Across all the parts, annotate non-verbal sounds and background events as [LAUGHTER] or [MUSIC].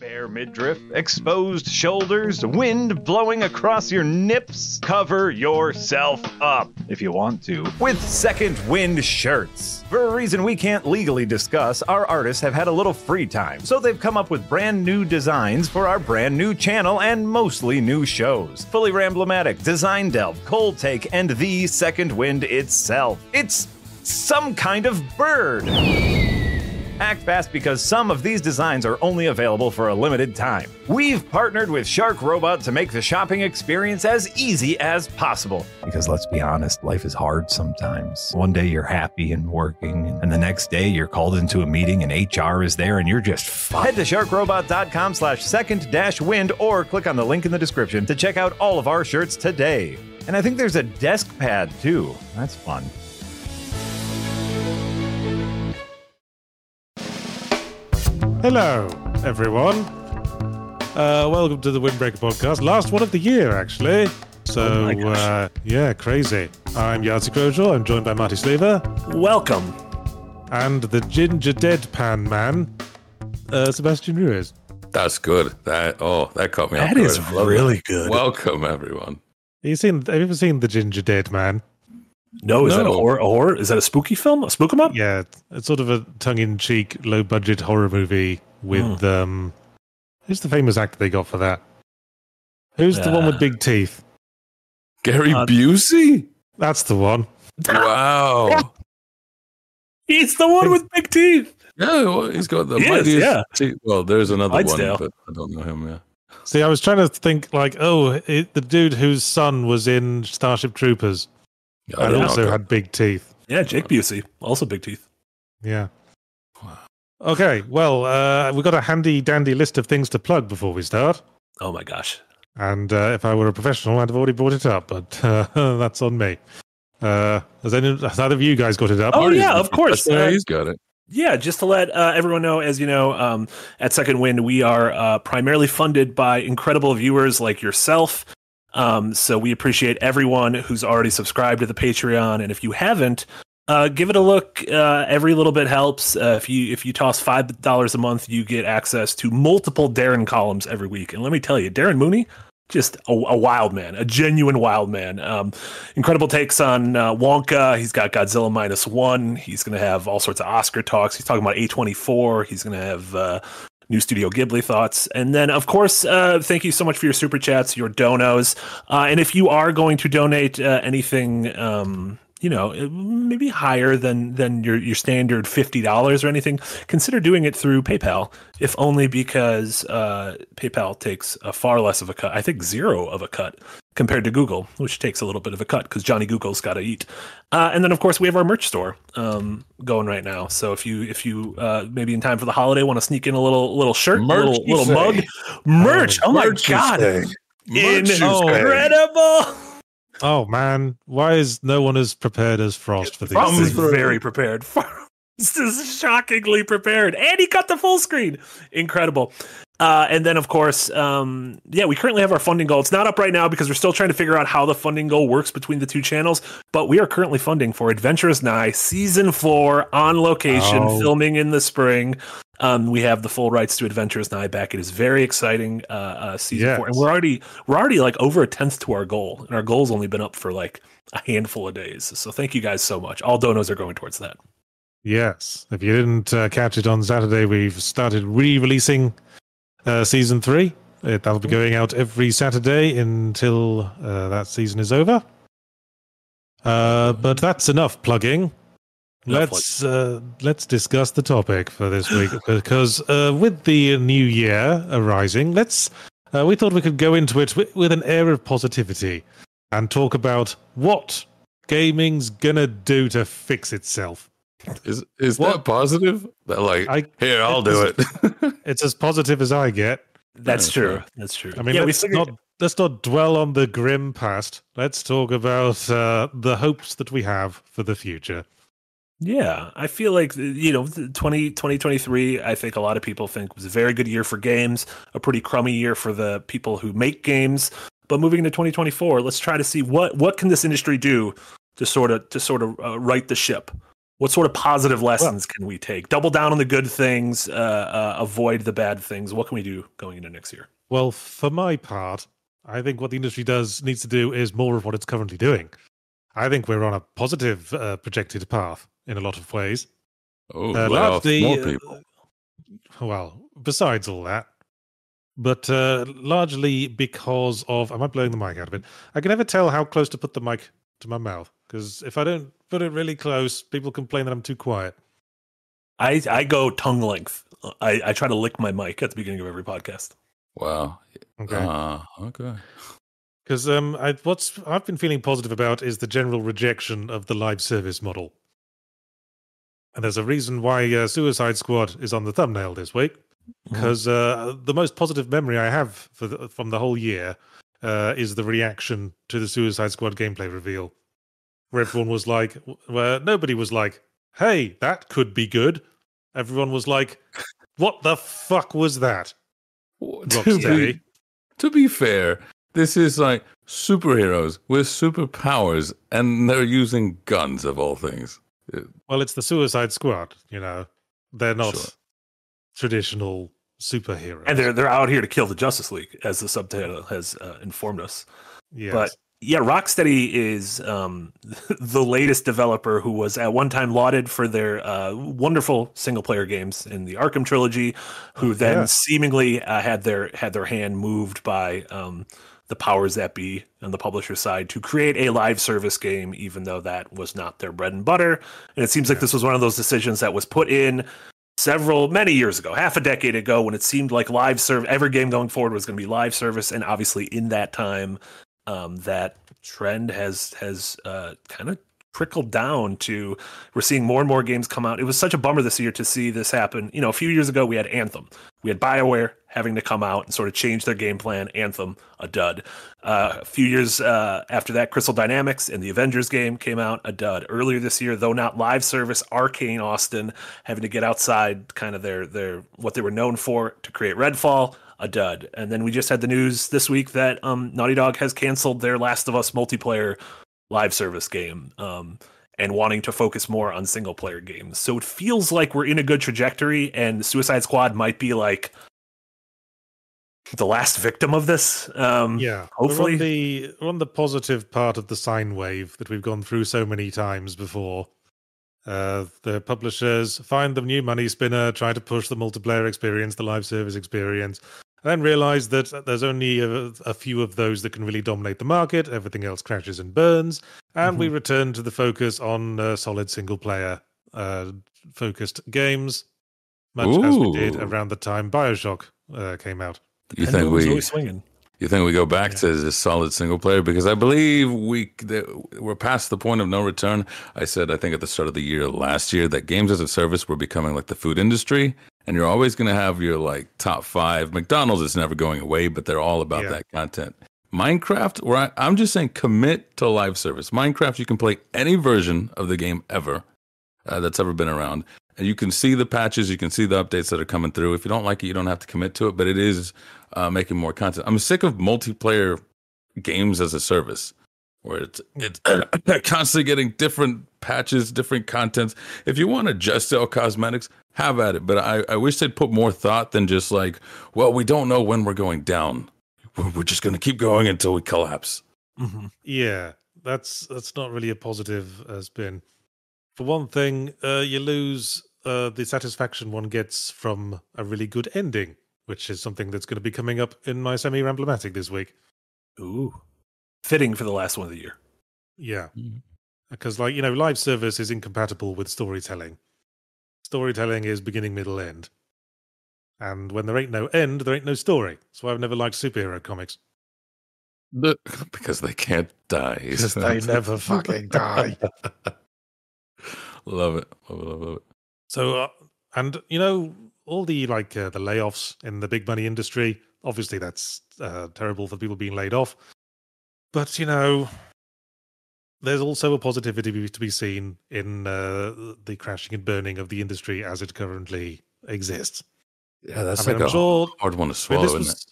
Bare midriff, exposed shoulders, wind blowing across your nips. Cover yourself up if you want to with Second Wind shirts. For a reason we can't legally discuss, our artists have had a little free time, so they've come up with brand new designs for our brand new channel and mostly new shows. Fully Ramblematic, Design Delve, Cold Take, and the Second Wind itself. It's some kind of bird. Act fast because some of these designs are only available for a limited time. We've partnered with Shark Robot to make the shopping experience as easy as possible. Because let's be honest, life is hard sometimes. One day you're happy and working, and the next day you're called into a meeting and HR is there and you're just fucked. Head to sharkrobot.com slash second dash wind or click on the link in the description to check out all of our shirts today. And I think there's a desk pad too. That's fun. Hello, everyone. Uh, welcome to the Windbreaker podcast. Last one of the year, actually. So, my gosh. uh, yeah, crazy. I'm Yahtzee Croshaw. I'm joined by Marty Sliva Welcome. and the Ginger Deadpan Man, uh, Sebastian Ruiz. That's good. That oh, that caught me. off That guard. is really good. Welcome everyone. Have you seen? Have you ever seen the Ginger Dead Man? No, is that a horror, a horror? Is that a spooky film? A spook 'em up? Yeah, it's sort of a tongue-in-cheek, low-budget horror movie with um, who's the famous actor they got for that? Who's the one with Uh, big teeth? Gary Uh, Busey. That's the one. Wow. [LAUGHS] He's the one with big teeth. yeah, well, he's got the He is, yeah. See, well, there's another Clydesdale. one, but I don't know him. Yeah. See, I was trying to think like, oh, it, the dude whose son was in Starship Troopers Yeah, I and also know. had big teeth. Yeah, Jake Busey, also big teeth. Yeah. Okay, well, uh, we've got a handy dandy list of things to plug before we start. Oh my gosh. And uh, if I were a professional, I'd have already brought it up, but [LAUGHS] uh, that's on me. Uh, has, any, has either of you guys got it up? Oh, Marty's- yeah, of course. Yeah, Uh, he's got it. Yeah, just to let uh, everyone know, as you know, um, at Second Wind, we are uh, primarily funded by incredible viewers like yourself. Um, so we appreciate everyone who's already subscribed to the Patreon, and if you haven't, uh, give it a look. Uh, every little bit helps. Uh, if you if you toss five dollars a month, you get access to multiple Darren columns every week. And let me tell you, Darren Mooney, just a, a wild man, a genuine wild man. Um, incredible takes on uh, Wonka. He's got Godzilla minus one. He's going to have all sorts of Oscar talks. He's talking about A24. He's going to have uh, new Studio Ghibli thoughts. And then, of course, uh, thank you so much for your super chats, your donos. Uh, and if you are going to donate uh, anything, um, you know, maybe higher than than your your standard fifty dollars or anything, consider doing it through PayPal. If only because uh, PayPal takes a far less of a cut. I think zero of a cut compared to Google, which takes a little bit of a cut because Johnny Google's got to eat. Uh, and then, of course, we have our merch store um, going right now. So if you if you uh, maybe in time for the holiday want to sneak in a little little shirt, Merch, little little say? mug, merch. Oh, my Merch, you god, say? Merch, you say? incredible! Oh, man. Why is no one as prepared as Frost for these Frost is things? very prepared. [LAUGHS] This is shockingly prepared, and he cut the full screen. Incredible. Uh, and then, of course, um, yeah, we currently have our funding goal. It's not up right now because we're still trying to figure out how the funding goal works between the two channels. But we are currently funding for Adventure Is Nigh season four on location, Oh. filming in the spring. Um, we have the full rights to Adventure Is Nigh back. It is very exciting. Uh, uh, season Yes. four, and we're already we're already like over a tenth to our goal, and our goal's only been up for like a handful of days. So thank you guys so much. All donos are going towards that. Yes. If you didn't uh, catch it on Saturday, we've started re-releasing uh, season three. It, that'll be going out every Saturday until uh, that season is over. Uh, but that's enough plugging. Enough let's uh, let's discuss the topic for this week [LAUGHS] because uh, with the new year arising, let's uh, we thought we could go into it with, with an air of positivity and talk about what gaming's gonna do to fix itself. Is is What? that positive? That like I here, I'll do it. [LAUGHS] it's as positive as I get. That's Yeah, true. That's true. I mean, yeah, let's figured, not let's not dwell on the grim past. Let's talk about uh, the hopes that we have for the future. yeah, I feel like you know, 20, 2023, I think a lot of people think was a very good year for games, a pretty crummy year for the people who make games. But moving into 2024, let's try to see what what can this industry do to sort of to sort of uh, right the ship. What sort of positive lessons can we take? Double down on the good things, uh, uh, avoid the bad things. What can we do going into next year? Well, for my part, I think what the industry does needs to do is more of what it's currently doing. I think we're on a positive uh, projected path in a lot of ways. Oh, Uh, lay off largely, more uh, people. Well, besides all that, but uh, largely because of. Am I blowing the mic out a bit? I can never tell how close to put the mic to my mouth because if I don't put it really close, people complain that I'm too quiet. I, I go tongue length. I, I try to lick my mic at the beginning of every podcast. Wow. Okay. Uh, okay. Because um, I, what's I've been feeling positive about is the general rejection of the live service model. And there's a reason why uh, Suicide Squad is on the thumbnail this week. Because uh, the most positive memory I have for the, from the whole year uh, is the reaction to the Suicide Squad gameplay reveal, where everyone was like, where nobody was like, "Hey, that could be good." Everyone was like, "What the fuck was that?" [LAUGHS] To be, to be fair, this is like superheroes with superpowers, and they're using guns of all things. Well, it's the Suicide Squad. You know, they're not Sure. traditional superheroes. And they're they're out here to kill the Justice League, as the subtitle has uh, informed us. yes. But yeah, Rocksteady is um, [LAUGHS] the latest developer who was at one time lauded for their uh, wonderful single player games in the Arkham trilogy, who then yeah. seemingly uh, had their had their hand moved by um, the powers that be on the publisher side to create a live service game, even though that was not their bread and butter. And it seems like this was one of those decisions that was put in several many years ago, half a decade ago, when it seemed like live serve every game going forward was going to be live service, and obviously in that time, um, that trend has has uh, kind of trickled down to we're seeing more and more games come out. It was such a bummer this year to see this happen. You know, a few years ago we had Anthem, we had Bioware having to come out and sort of change their game plan. Anthem, a dud. Uh, a few years uh, after that, Crystal Dynamics and the Avengers game came out, a dud. Earlier this year, though not live service, Arkane Austin having to get outside kind of their their what they were known for to create Redfall, a dud. And then we just had the news this week that um, Naughty Dog has canceled their Last of Us multiplayer live service game um, and wanting to focus more on single player games. So it feels like we're in a good trajectory, and Suicide Squad might be like the last victim of this. Um, yeah, hopefully- we're on the on the positive part of the sine wave that we've gone through so many times before. Uh, the publishers find the new money spinner, try to push the multiplayer experience, the live service experience, then realize that there's only a, a few of those that can really dominate the market. Everything else crashes and burns, and we return to the focus on uh, solid single player uh, focused games, much as we did around the time Bioshock uh, came out. You and think we? swinging. You think we go back Yeah. to this solid single player because I believe we that we're past the point of no return. I said I think at the start of the year last year that games as a service were becoming like the food industry, and you're always going to have your like top five. McDonald's is never going away, but they're all about Yeah. that content. Minecraft, where I, I'm just saying, commit to live service. Minecraft, you can play any version of the game ever uh, that's ever been around, and you can see the patches, you can see the updates that are coming through. If you don't like it, you don't have to commit to it, but it is uh, making more content. I'm sick of multiplayer games as a service where it's it's [COUGHS] constantly getting different patches, different contents. If you want to just sell cosmetics, have at it. But I, I wish they'd put more thought than just like, well, we don't know when we're going down. We're, we're just going to keep going until we collapse. Mhm. Yeah, that's that's not really a positive has been. For one thing, uh, you lose uh, the satisfaction one gets from a really good ending, which is something that's going to be coming up in my semi emblematic this week. Ooh, fitting for the last one of the year. Yeah, because like you know, live service is incompatible with storytelling. Storytelling is beginning, middle, end, and when there ain't no end, there ain't no story. That's why I've never liked superhero comics. [LAUGHS] because they can't die. Because they never fucking die. love [LAUGHS] it. Love it. Love it. Love it. So, uh, and you know, all the like uh, the layoffs in the big money industry. Obviously, that's uh, terrible for people being laid off. But you know, there's also a positivity to be seen in uh, the crashing and burning of the industry as it currently exists. Yeah, that's I mean, like I'm a sure. hard one to I mean, swallow, this isn't was?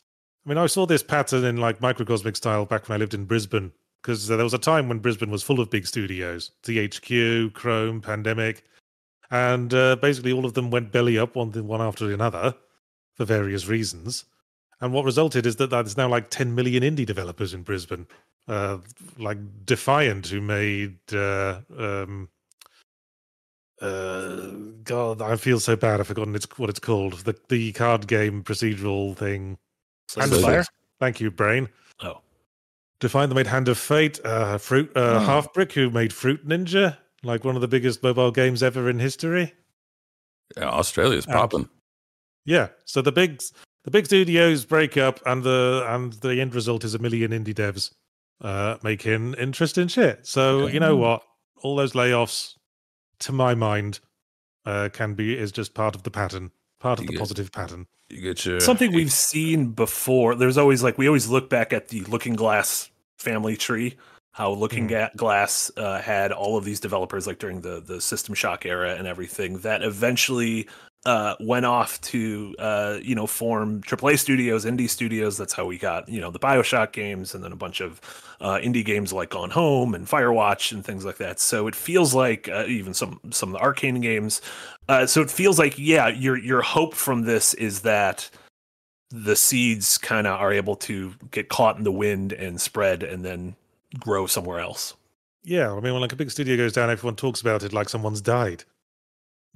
I mean, I saw this pattern in like microcosmic style back when I lived in Brisbane because there was a time when Brisbane was full of big studios: THQ, Chrome, Pandemic. and uh, basically all of them went belly up one one after another for various reasons. And what resulted is that there's now like 10 million indie developers in Brisbane, uh, like Defiant, who made uh, um, uh, God, I feel so bad. I've forgotten it's what it's called. The the card game procedural thing. Hand of Fate. Thank you, Brain. Oh. Defiant made Hand of Fate. Uh, Fruit uh, Hmm. Half Brick, who made Fruit Ninja, like one of the biggest mobile games ever in history. Yeah, Australia's And- popping. Yeah. So the big the big studios break up, and the and the end result is a million indie devs uh, making interesting shit. So Okay. you know what? All those layoffs, to my mind, uh, can be is just part of the pattern, part of the Yeah. positive pattern. You get your Something we've seen before. There's always like we always look back at the Looking Glass family tree. How Looking at Glass uh, had all of these developers like during the the System Shock era and everything that eventually uh, went off to uh, you know form AAA studios, indie studios. That's how we got you know the Bioshock games, and then a bunch of uh, indie games like Gone Home and Firewatch and things like that. So it feels like uh, even some some of the Arkane games. Uh, so it feels like yeah, your your hope from this is that the seeds kind of are able to get caught in the wind and spread and then grow somewhere else. Yeah, I mean, when like a big studio goes down, everyone talks about it like someone's died.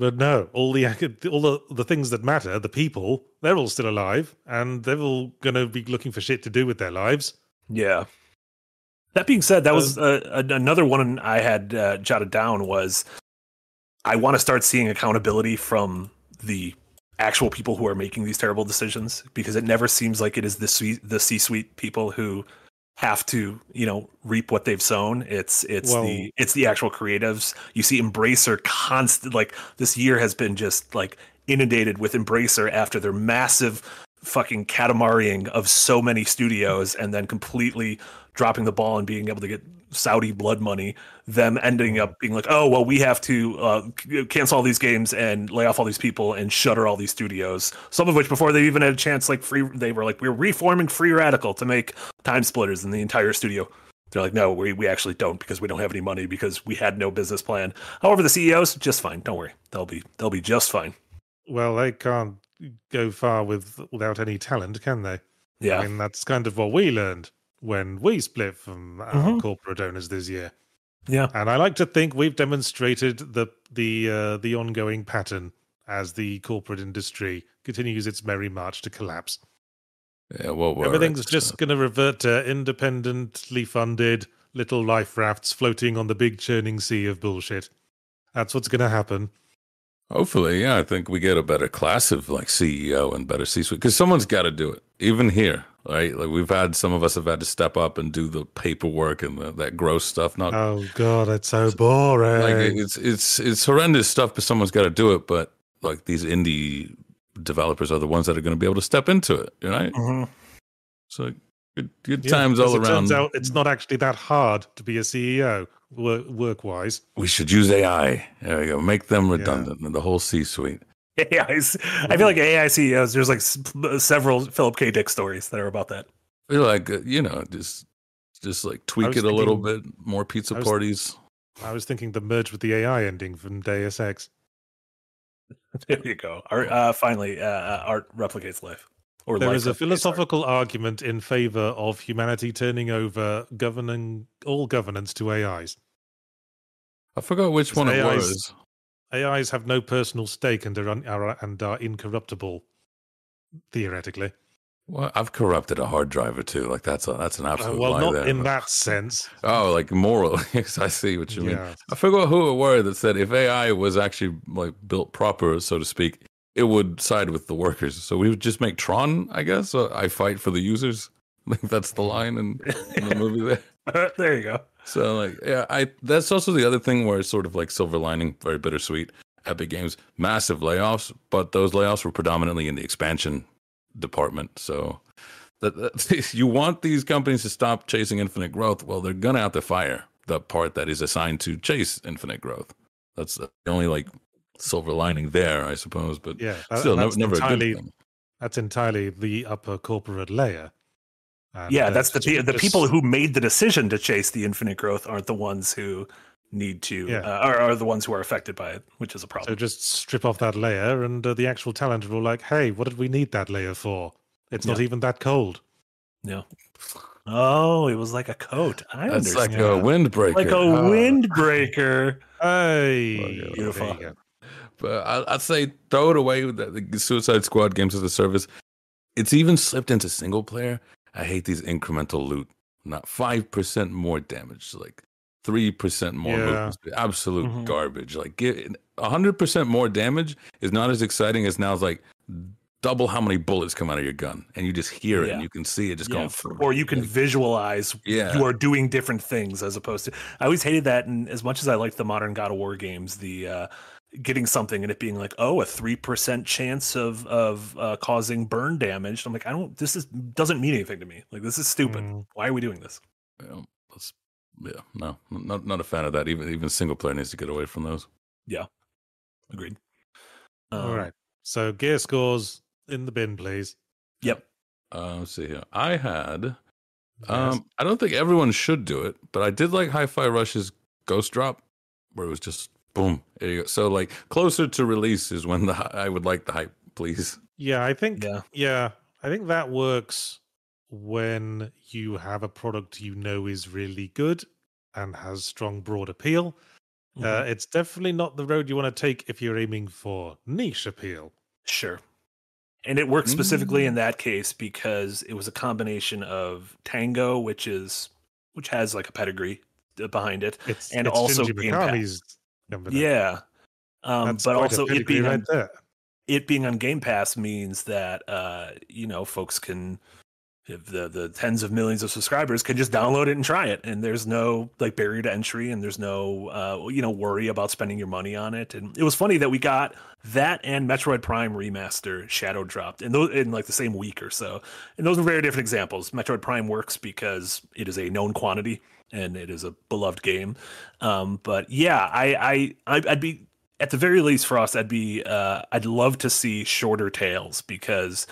But no, all the all the, the things that matter, the people, they're all still alive, and they're all going to be looking for shit to do with their lives. Yeah. That being said, that was uh, another one I had uh, jotted down was I want to start seeing accountability from the actual people who are making these terrible decisions because it never seems like it is the C- the C-suite people who have to, you know, reap what they've sown. It's it's Well- the it's the actual creatives. You see Embracer constant like this year has been just like inundated with Embracer after their massive fucking catamarying of so many studios and then completely dropping the ball and being able to get Saudi blood money, them ending up being like, oh, well, we have to uh, cancel all these games and lay off all these people and shutter all these studios. Some of which, before they even had a chance, like free, they were like, we're reforming Free Radical to make Time Splitters in the entire studio. They're like, no, we, we actually don't because we don't have any money because we had no business plan. However, the CEOs just fine. Don't worry, they'll be they'll be just fine. Well, they can't go far with without any talent, can they? Yeah, I mean, that's kind of what we learned when we split from our Mhm. corporate owners this year. yeah. And I like to think we've demonstrated the the uh, the ongoing pattern as the corporate industry continues its merry march to collapse. yeah, what were Everything's just going to revert to independently funded little life rafts floating on the big churning sea of bullshit. That's what's going to happen. Hopefully, yeah. I think we get a better class of like CEO and better C-suite because someone's got to do it. Even here, right? Like we've had some of us have had to step up and do the paperwork and the, that gross stuff. Not Oh god, it's so boring. like it's it's it's horrendous stuff, but someone's got to do it. But like these indie developers are the ones that are going to be able to step into it, right? Mhm. So good good Yeah, times all it around. Turns out it's not actually that hard to be a CEO work, wise. we should use AI. There we go. Make them redundant and the whole C-suite. [LAUGHS] AIs. I feel like AI CEOs. There's like several Philip K. Dick stories that are about that. I feel like uh, you know, just just like tweak was it a little bit. More pizza I was- parties. I was thinking the merge with the AI ending from Deus Ex. [LAUGHS] There you go. Art, uh, finally, uh, uh, art replicates life. Or There life is a replicates art. philosophical argument in favor of humanity turning over governing all governance to AIs. I forgot which It's one it was. AIs have no personal stake and are, un- are and are incorruptible, theoretically. Well, I've corrupted a hard drive or two. Like that's a that's an Uh, absolute well, lie not there. in but- that sense. Oh, like morally. [LAUGHS] I see what you mean. Yeah. I forgot who it were that said if AI was actually like built proper, so to speak, it would side with the workers. So we would just make Tron, I guess. So I fight for the users. [LAUGHS] I think that's the line in, in the movie there. [LAUGHS] there you go. So like, yeah, I that's also the other thing where it's sort of like silver lining, very bittersweet. Epic Games, massive layoffs, but those layoffs were predominantly in the expansion department. So that, that [LAUGHS] you want these companies to stop chasing infinite growth. Well, they're gonna have to fire the part that is assigned to chase infinite growth. That's the only like silver lining there, I suppose. But Yeah, that- still, no, that's never a entirely good thing. that's entirely the upper corporate layer. And Yeah, that's the pe- the people who made the decision to chase the infinite growth aren't the ones who need to Yeah. uh, are, are the ones who are affected by it, which is a problem. So just strip off that layer, and uh, the actual talent will like, hey, what did we need that layer for? It's not even that cold. yeah. Oh, it was like a coat. I That's like a windbreaker. like a Oh. windbreaker. [LAUGHS] Hey, Okay, Beautiful. there you go. But I, I'd say throw it away with the, the Suicide Squad games as a service. It's even slipped into single player. I hate these incremental loot. Not five percent more damage, like three percent more Yeah. loot. It's Absolute Mhm. garbage. Like get hundred percent more damage is not as exciting as now. It's like double how many bullets come out of your gun, and you just hear it Yeah. and you can see it just Yeah, going. f- or you can like, visualize Yeah. you are doing different things as opposed to I always hated that and as much as I liked the modern God of War games, the uh getting something and it being like, oh, a three percent chance of of uh, causing burn damage. I'm like, I don't this is doesn't mean anything to me. Like this is stupid. Mm. Why are we doing this? Yeah, that's, yeah, no, not not a fan of that. Even even single player needs to get away from those. Yeah. Agreed. All Um, right. So gear scores in the bin, please. Yep. Uh, let's see here. I had. Yes. Um, I don't think everyone should do it, but I did like Hi-Fi Rush's Ghost Drop, where it was just boom. There you go. So like closer to release is when the I would like the hype, please. yeah, I think. Yeah. Yeah, I think that works when you have a product you know is really good and has strong broad appeal. Mhm. Uh, it's definitely not the road you want to take if you're aiming for niche appeal. Sure. And it worked specifically Mm. in that case because it was a combination of Tango, which is which has like a pedigree uh, behind it. It's And it's also Shinji Game Pass. Mikami's company. Yeah. Um, but also it being right on, it being on Game Pass means that uh, you know folks can the the tens of millions of subscribers can just download it and try it and there's no like barrier to entry and there's no uh, you know worry about spending your money on it and it was funny that we got that and Metroid Prime remaster shadow dropped in those in like the same week or so and those are very different examples. Metroid Prime works because it is a known quantity and it is a beloved game um, but yeah I, I I'd be at the very least for us I'd be uh, I'd love to see shorter tales because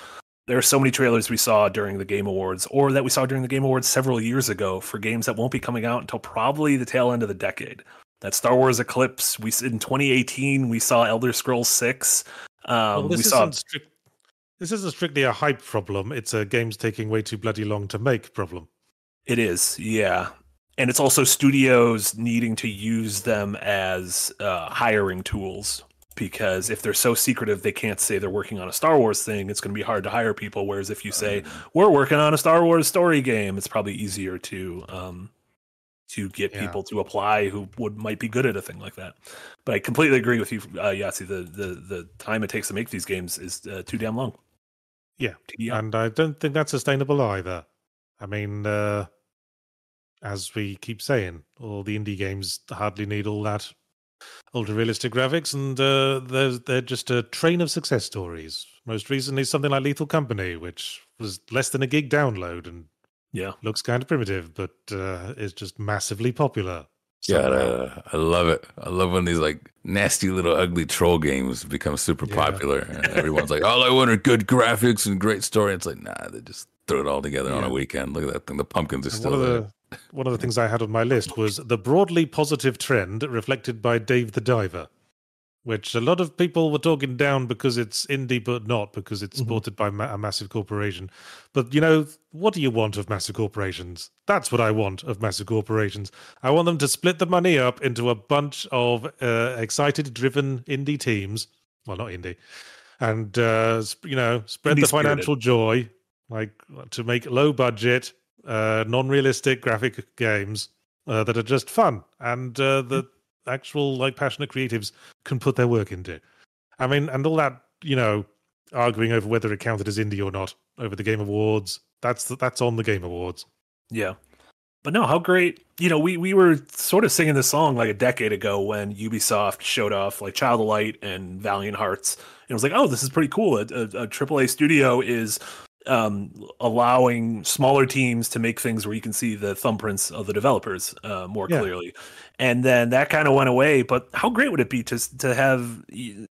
there are so many trailers we saw during the Game Awards or that we saw during the Game Awards several years ago for games that won't be coming out until probably the tail end of the decade. That Star Wars Eclipse, we in 2018 we saw Elder Scrolls 6. Um, well, we saw strict, this isn't strictly a hype problem. It's a games taking way too bloody long to make problem. It is, yeah. And it's also studios needing to use them as uh, hiring tools because if they're so secretive, they can't say they're working on a Star Wars thing. It's going to be hard to hire people. Whereas if you say we're working on a Star Wars story game, it's probably easier to um, to get Yeah. people to apply who would might be good at a thing like that. But I completely agree with you, uh, Yahtzee. The, the the time it takes to make these games is uh, too damn long. Yeah. Yeah. And I don't think that's sustainable either. I mean, uh, as we keep saying, all the indie games hardly need all that ultra realistic graphics, and uh, they're, they're just a train of success stories. Most recently, something like Lethal Company, which was less than a gig download and Yeah. looks kind of primitive, but uh, is just massively popular. Yeah, somehow. uh, I love it. I love when these like nasty little ugly troll games become super Yeah. popular, and everyone's like, "All I want are good graphics and great story." It's like, nah, they just throw it all together on a weekend. Look at that thing. The pumpkins are And still one of there. the one of the things I had on my list was the broadly positive trend reflected by Dave the Diver, which a lot of people were talking down because it's indie, but not because it's Mhm. supported by ma- a massive corporation. But you know, what do you want of massive corporations? That's what I want of massive corporations. I want them to split the money up into a bunch of uh, excited, driven indie teams. Well, not indie, and uh, sp- you know, spread the Indie-spirited. financial joy, like to make low budget uh, non-realistic graphic games uh, that are just fun and uh, the actual like passionate creatives can put their work into. I mean, and all that you know, arguing over whether it counted as indie or not over the Game Awards. That's that's on the Game Awards. Yeah. But no, how great. You know, we, we were sort of singing this song like a decade ago when Ubisoft showed off like Child of Light and Valiant Hearts. And it was like, oh, this is pretty cool. A, a, a AAA studio is um, allowing smaller teams to make things where you can see the thumbprints of the developers uh, more Yeah. clearly. And then that kind of went away. But how great would it be to to have you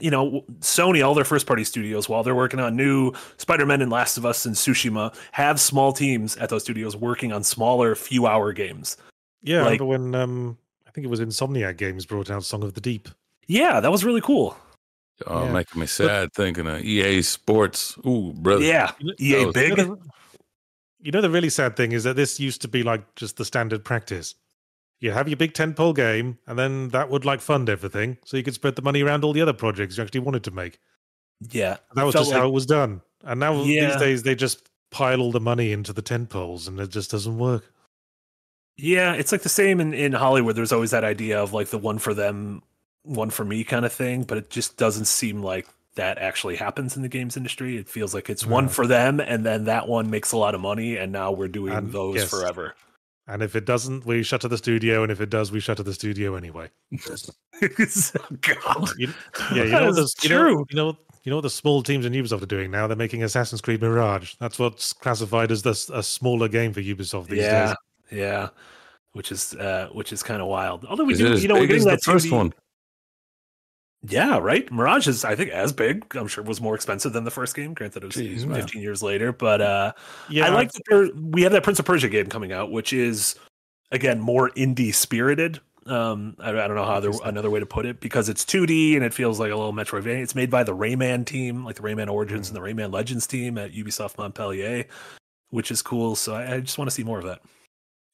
know Sony all their first party studios while they're working on new Spider-Man and Last of Us and Tsushima have small teams at those studios working on smaller few hour games. Yeah, Like- I remember when um, I think it was Insomniac Games brought out Song of the Deep. Yeah, that was really cool. Oh, Yeah. making me sad thinking of EA Sports. Ooh, brother. Yeah, You know- EA was- big. You know, the, you know the really sad thing is that this used to be like just the standard practice. You have your big tentpole game, and then that would like fund everything, so you could spread the money around all the other projects you actually wanted to make. Yeah, That was just like- how it was done. And now Yeah. these days they just pile all the money into the tentpoles, and it just doesn't work. Yeah, it's like the same in, in Hollywood. There's always that idea of like the one for them, one for me kind of thing, but it just doesn't seem like that actually happens in the games industry. It feels like it's one for them, and then that one makes a lot of money, and now we're doing And those yes. forever. And if it doesn't, we shutter the studio, and if it does, we shutter the studio anyway. [LAUGHS] God, You, yeah, you know, is what the, you know, you know, you know what the small teams in Ubisoft are doing now. They're making Assassin's Creed Mirage. That's what's classified as the, s- a smaller game for Ubisoft these yeah, days. yeah, which is uh, which is kind of wild. Although we Is do, you know, we're big getting that first 2D one? Yeah, right. Mirage is, I think, as big. I'm sure it was more expensive than the first game. Granted, it was Jeez, 15 man. years later, but uh, Yeah, I like that we have that Prince of Persia game coming out, which is again more indie spirited. Um, I, I don't know how other, another way to put it because it's 2D and it feels like a little Metroidvania. It's made by the Rayman team, like the Rayman Origins and the Rayman Legends team at Ubisoft Montpellier, which is cool. So I, I just want to see more of that.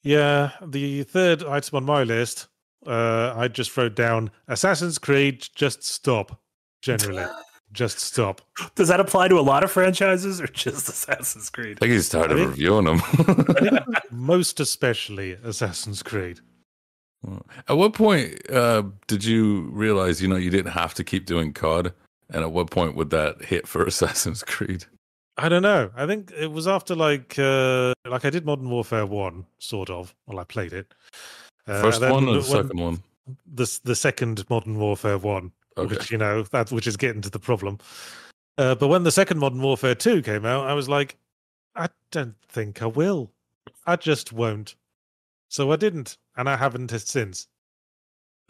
Yeah, the third item on my list, uh, I just wrote down Assassin's Creed. Just stop. Generally, [LAUGHS] just stop. Does that apply to a lot of franchises or just Assassin's Creed? I think he's tired I of think- reviewing them. [LAUGHS] Most especially Assassin's Creed. at what point uh, did you realize, you know, you didn't have to keep doing COD? And at what point would that hit for [LAUGHS] Assassin's Creed? I don't know. I think it was after like uh, like I did Modern Warfare One, sort of. Well, I played it. Uh, First and one or the when- second one? The the second Modern Warfare One, Okay. which you know that which is getting to the problem. Uh, but when the second Modern Warfare Two came out, I was like, I don't think I will. I just won't. So I didn't, and I haven't since.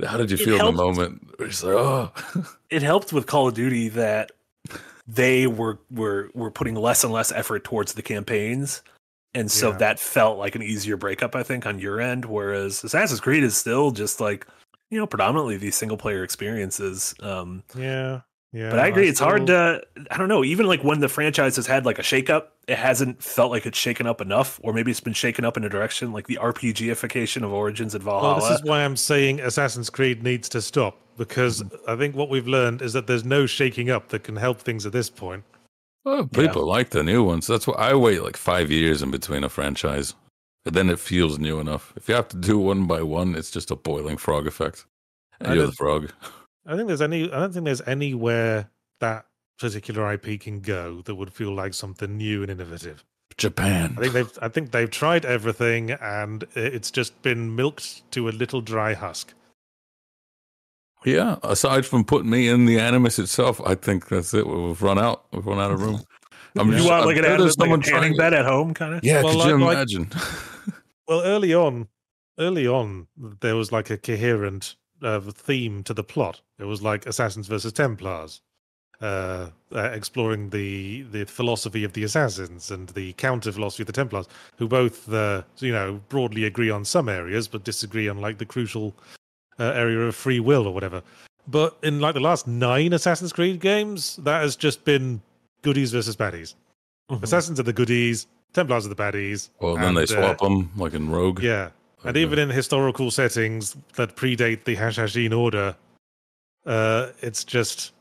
How did you It feel in the moment? It's like, oh, [LAUGHS] it helped with Call of Duty that they were were were putting less and less effort towards the campaigns. And so Yeah. that felt like an easier breakup, I think, on your end. Whereas Assassin's Creed is still just like, you know, predominantly these single player experiences. Um, Yeah, yeah. but I agree, it's hard to, I don't know, even like when the franchise has had like a shakeup, it hasn't felt like it's shaken up enough, or maybe it's been shaken up in a direction like the RPGification of Origins and Valhalla. Well, this is why I'm saying Assassin's Creed needs to stop because I think what we've learned is that there's no shaking up that can help things at this point. Well, people like the new ones. That's why I wait like five years in between a franchise. And then it feels new enough. If you have to do one by one, it's just a boiling frog effect. And I you're the frog. I think there's any. I don't think there's anywhere that particular IP can go that would feel like something new and innovative. Japan. I think they've. I think they've tried everything, and it's just been milked to a little dry husk. Yeah, aside from putting me in the animus itself, I think that's it. We've run out. We've run out of room. I'm you just- want I'm like an sure anime, there's like a someone tanning trying- bed at home, kind of. Yeah, Well, could like- you like- imagine? [LAUGHS] Well, early on, early on, there was like a coherent uh, theme to the plot. It was like Assassins versus Templars, uh, uh, exploring the the philosophy of the assassins and the counter philosophy of the Templars, who both, uh, you know, broadly agree on some areas but disagree on like the crucial uh, area of free will or whatever. But in like the last nine Assassin's Creed games, that has just been goodies versus baddies. Mhm. Assassins are the goodies, Templars are the baddies. Well, then they and, uh, swap them like in Rogue. yeah, and Okay. even in historical settings that predate the Hashashin order, uh, it's just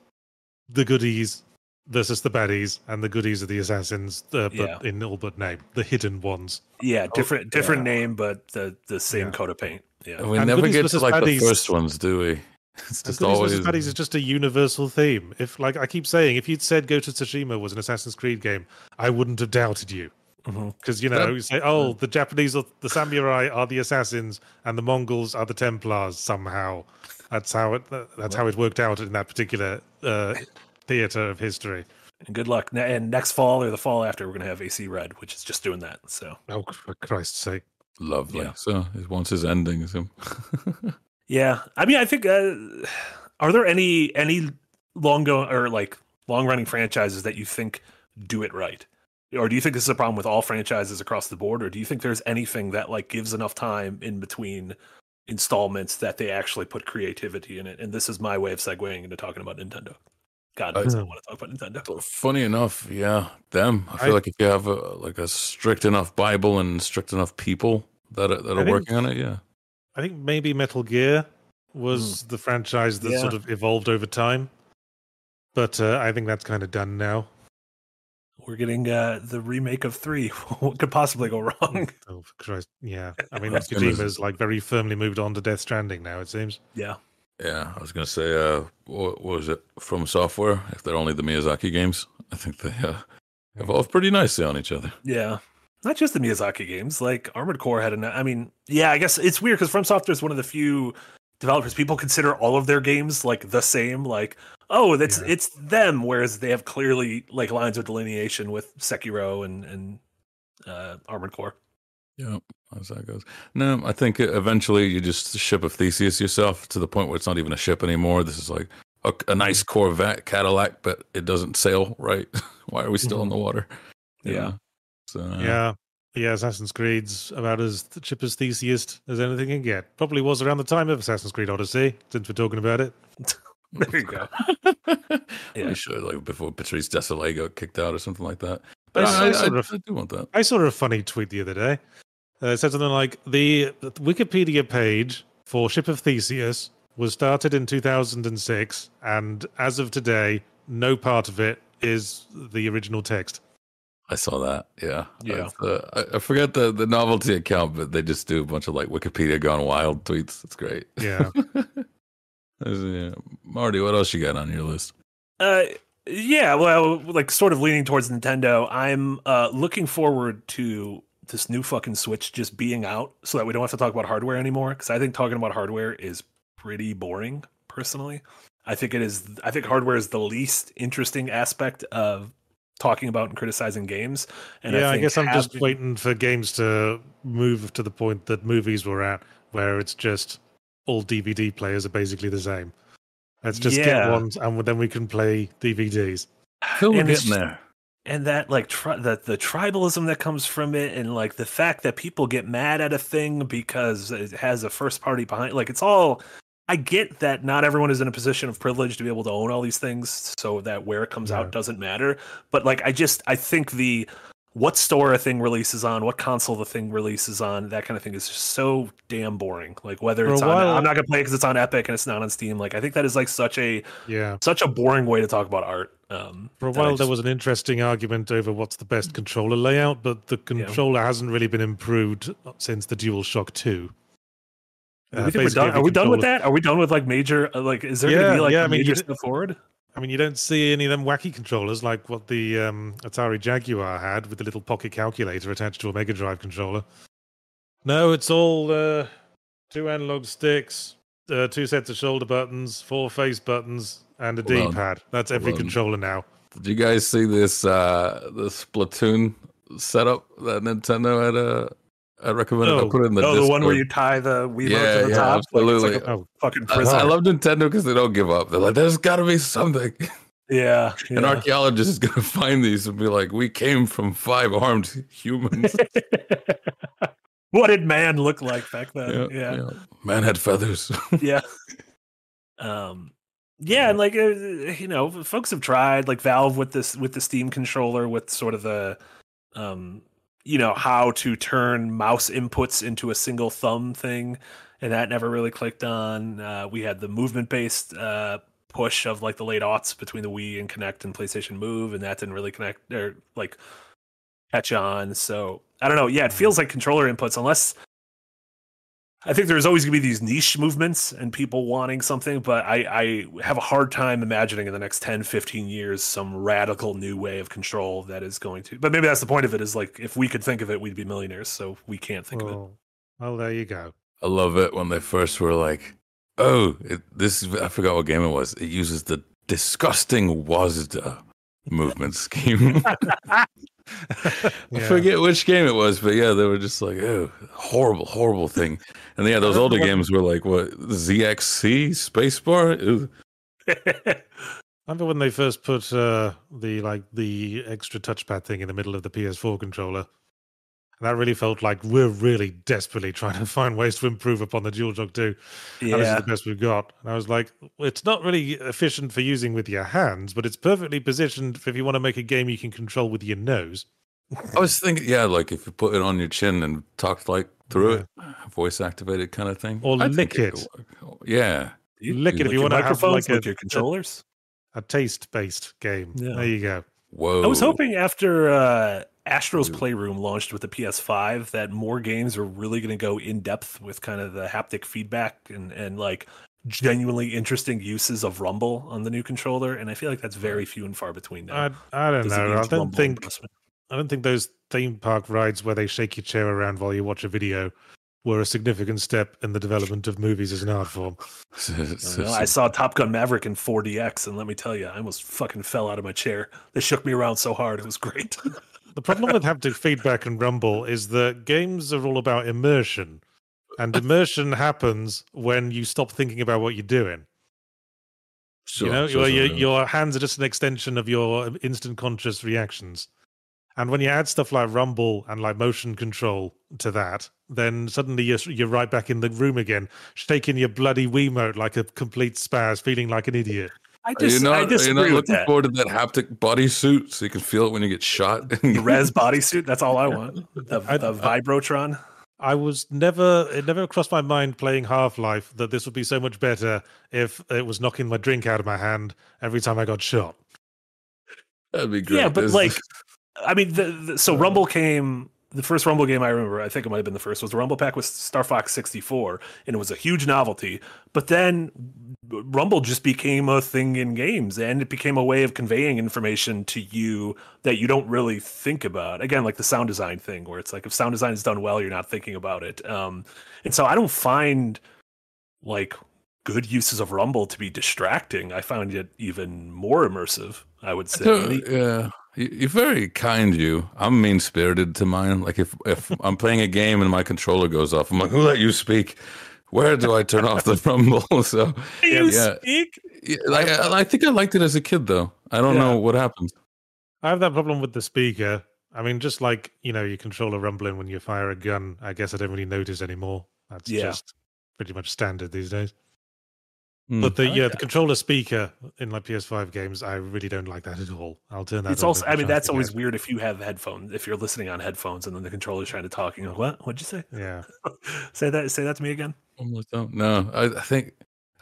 the goodies versus the baddies, and the goodies are the assassins, uh, but Yeah. in all but name, the hidden ones. Yeah, different different yeah. name, but the the same Yeah. coat of paint. Yeah. And we And never get to like baddies- the first ones, do we? [LAUGHS] It's just always. versus baddies is just a universal theme. If, like I keep saying, if you'd said Ghost of Tsushima was an Assassin's Creed game, I wouldn't have doubted you. Because you know, That- you say, "Oh, the Japanese, are, the samurai are the assassins, and the Mongols are the Templars." Somehow, that's how it. That's how it worked out in that particular uh, theater of history. And good luck. And next fall or the fall after, we're gonna have AC Red, which is just doing that. So Oh, for Christ's sake! Lovely. Yeah. So once his ending, so [LAUGHS] yeah, I mean, I think uh, are there any any long go or like long running franchises that you think do it right, or do you think this is a problem with all franchises across the board, or do you think there's anything that like gives enough time in between installments that they actually put creativity in it. And this is my way of segueing into talking about Nintendo. God I- knows I want to talk about Nintendo. Funny enough, yeah, them. I feel I- like if you have a, like a strict enough Bible and strict enough people that are, that I are think- working on it, yeah. I think maybe Metal Gear was the franchise that Yeah. sort of evolved over time. But uh, I think that's kind of done now. We're getting uh, the remake of three. [LAUGHS] what could possibly go wrong? Oh, Christ. Yeah. I [LAUGHS] mean, That's gonna- Kojima's like very firmly moved on to Death Stranding now, it seems. yeah. Yeah, I was gonna say, uh, what, what was it FromSoftware? If they're only the Miyazaki games, I think they uh, evolve pretty nicely on each other. Yeah. Not just the Miyazaki games. Like Armored Core had an. I mean, yeah, I guess it's weird because FromSoftware is one of the few developers people consider all of their games like the same. Like, oh, that's Yeah. it's them, whereas they have clearly like lines of delineation with Sekiro and and uh, Armored Core. Yeah, as that goes. No, I think eventually you just ship a Theseus yourself to the point where it's not even a ship anymore. This is like a, a nice Corvette Cadillac, but it doesn't sail right. [LAUGHS] Why are we still in the water? You Yeah. So uh, Yeah. Yeah, Assassin's Creed's about as cheap as Theseus as anything can get. Probably was around the time of Assassin's Creed Odyssey, since we're talking about it. [LAUGHS] There you go. [LAUGHS] Yeah. should like before Patrice Désilets got kicked out or something like that. But I- I, I sort of- I do want that. I saw a funny tweet the other day. Uh, it said something like the the Wikipedia page for Ship of Theseus was started in 2006, and as of today, no part of it is the original text. I saw that. Yeah, Yeah. Uh, I, I forget the the novelty account, but they just do a bunch of like Wikipedia gone wild tweets. It's great. Yeah. [LAUGHS] Yeah. Marty, what else you got on your list? Uh, yeah, well, like sort of leaning towards Nintendo. I'm uh looking forward to this new fucking Switch just being out, so that we don't have to talk about hardware anymore. Because I think talking about hardware is pretty boring, personally. I think it is. I think hardware is the least interesting aspect of talking about and criticizing games. And yeah, I, think guess I'm just having- waiting for games to move to the point that movies were at, where it's just all DVD players are basically the same. Let's just Yeah. get ones, and then we can play DVDs. Phil, we're And getting just- there. And that like tri- the the tribalism that comes from it and like the fact that people get mad at a thing because it has a first party behind like it's all I get that not everyone is in a position of privilege to be able to own all these things so that where it comes Yeah. out doesn't matter but like I just I think the what store a thing releases on what console the thing releases on that kind of thing is just so damn boring like whether For it's on, I'm not going to play it cuz it's on Epic and it's not on Steam like I think that is like such a Yeah. such a boring way to talk about art um For a while, there was an interesting argument over what's the best controller layout, but the controller hasn't really been improved since the DualShock 2. Uh, we we're done? Are we done with that? Are we done with like major? uh, Like, is there gonna be like yeah, a I mean, major step forward? I mean, you don't see any of them wacky controllers like what the um, Atari Jaguar had with the little pocket calculator attached to a Mega Drive controller. No, it's all uh, two analog sticks, uh, two sets of shoulder buttons, four face buttons, and a. D-pad. That's every controller now. Did you guys see this uh this Splatoon setup that Nintendo had uh I recommended I Oh. put it in the oh, the one where you tie the Wii Yeah, to the yeah, top. absolutely. Like, it's like a Oh, fucking I, prison. I love Nintendo because they don't give up. They're like, there's got to be something. [LAUGHS] yeah. An archaeologist is going [LAUGHS] to find these and be like, we came from five armed [LAUGHS] humans. what did man look like back then? Yeah. Man had feathers. yeah. Um yeah, and like uh, you know, folks have tried like Valve with this with the Steam controller with sort of the um you know how to turn mouse inputs into a single thumb thing and that never really clicked on. Uh we had the movement based uh push of like the late aughts between the Wii and Kinect and PlayStation Move and that didn't really connect or like catch on. So, I don't know. Yeah, it feels like controller inputs unless I think there's always going to be these niche movements and people wanting something, but I, I have a hard time imagining in the next 10, 15 years some radical new way of control that is going to. But maybe that's the point of it is like if we could think of it, we'd be millionaires. So we can't think of it. Oh, well, there you go. I love it when they first were like, "Oh, it, this I forgot what game it was. It uses the disgusting WASD movement scheme." [LAUGHS] [LAUGHS] I forget which game it was, but yeah, they were just like, "Oh, horrible, horrible thing." And yeah, those older games were like, "What ZXC spacebar?" [LAUGHS] Remember when they first put uh, the like the extra touchpad thing in the middle of the PS4 controller? And that really felt like we're really desperately trying to find ways to improve upon the DualShock 2. And this is the best we've got. And I was like, it's not really efficient for using with your hands, but it's perfectly positioned if you want to make a game you can control with your nose. I was thinking, yeah, like if you put it on your chin and talked like through it, voice activated kind of thing. Or I lick could it. Oh, yeah. You- Lick it if you wanna have, microphones, like, a- lick your a- controllers. A taste based game. Yeah. There you go. Whoa. I was hoping after uh, Astro's Playroom launched with the PS5 that more games are really going to go in depth with kind of the haptic feedback and, and like genuinely interesting uses of Rumble on the new controller. And I feel like that's very few and far between now. I, I don't Does know. I don't think? I don't think those theme park rides where they shake your chair around while you watch a video were a significant step in the development of movies as an art form. [LAUGHS] I. I saw Top Gun Maverick in 4DX, and let me tell you, I almost fucking fell out of my chair. They shook me around so hard; it was great. [LAUGHS] The problem with haptic feedback and rumble is that games are all about immersion, and [LAUGHS] immersion happens when you stop thinking about what you're doing. Sure, you know, sure, your, sure, your, sure. your hands are just an extension of your instant conscious reactions. And when you add stuff like rumble and like motion control to that, then suddenly you're you're right back in the room again, shaking your bloody Wiimote like a complete spaz, feeling like an idiot. I Are you just, not, I are you disagree not with looking that. forward to that haptic bodysuit so you can feel it when you get shot? [LAUGHS] The Rez bodysuit, that's all I want. The, I- the Vibrotron. I was never it never crossed my mind playing Half Life that this would be so much better if it was knocking my drink out of my hand every time I got shot. That'd be great. Yeah, but This- like, I mean, the, the, so uh. Rumble came. The first Rumble game I remember, I think it might have been the first, was the Rumble Pack with Star Fox 64, and it was a huge novelty. But then Rumble just became a thing in games, and it became a way of conveying information to you that you don't really think about. Again, like the sound design thing, where it's like if sound design is done well, you're not thinking about it. Um, and so I don't find like good uses of Rumble to be distracting. I found it even more immersive. I would say. Yeah, you're very kind. You, I'm mean spirited to mine. Like if if I'm playing a game and my controller goes off, I'm like, who let you speak? Where do I turn off the [LAUGHS] rumble? [LAUGHS] So you yeah. speak. yeah, like, I, I think I liked it as a kid, though. I don't Yeah. know what happened. I have that problem with the speaker. I mean, just like you know, you control a rumbling when you fire a gun. I guess I don't really notice anymore. That's Yeah. just pretty much standard these days. Hmm. But the I like yeah, the controller speaker in like PS5 games, I really don't like that at all. I'll turn that. It's also, I mean, that's always get. weird if you have headphones, if you're listening on headphones and then the controller's trying to talk. You go, what? What'd you say? Yeah, [LAUGHS] say that. Say that to me again. Almost don't. No, I, I think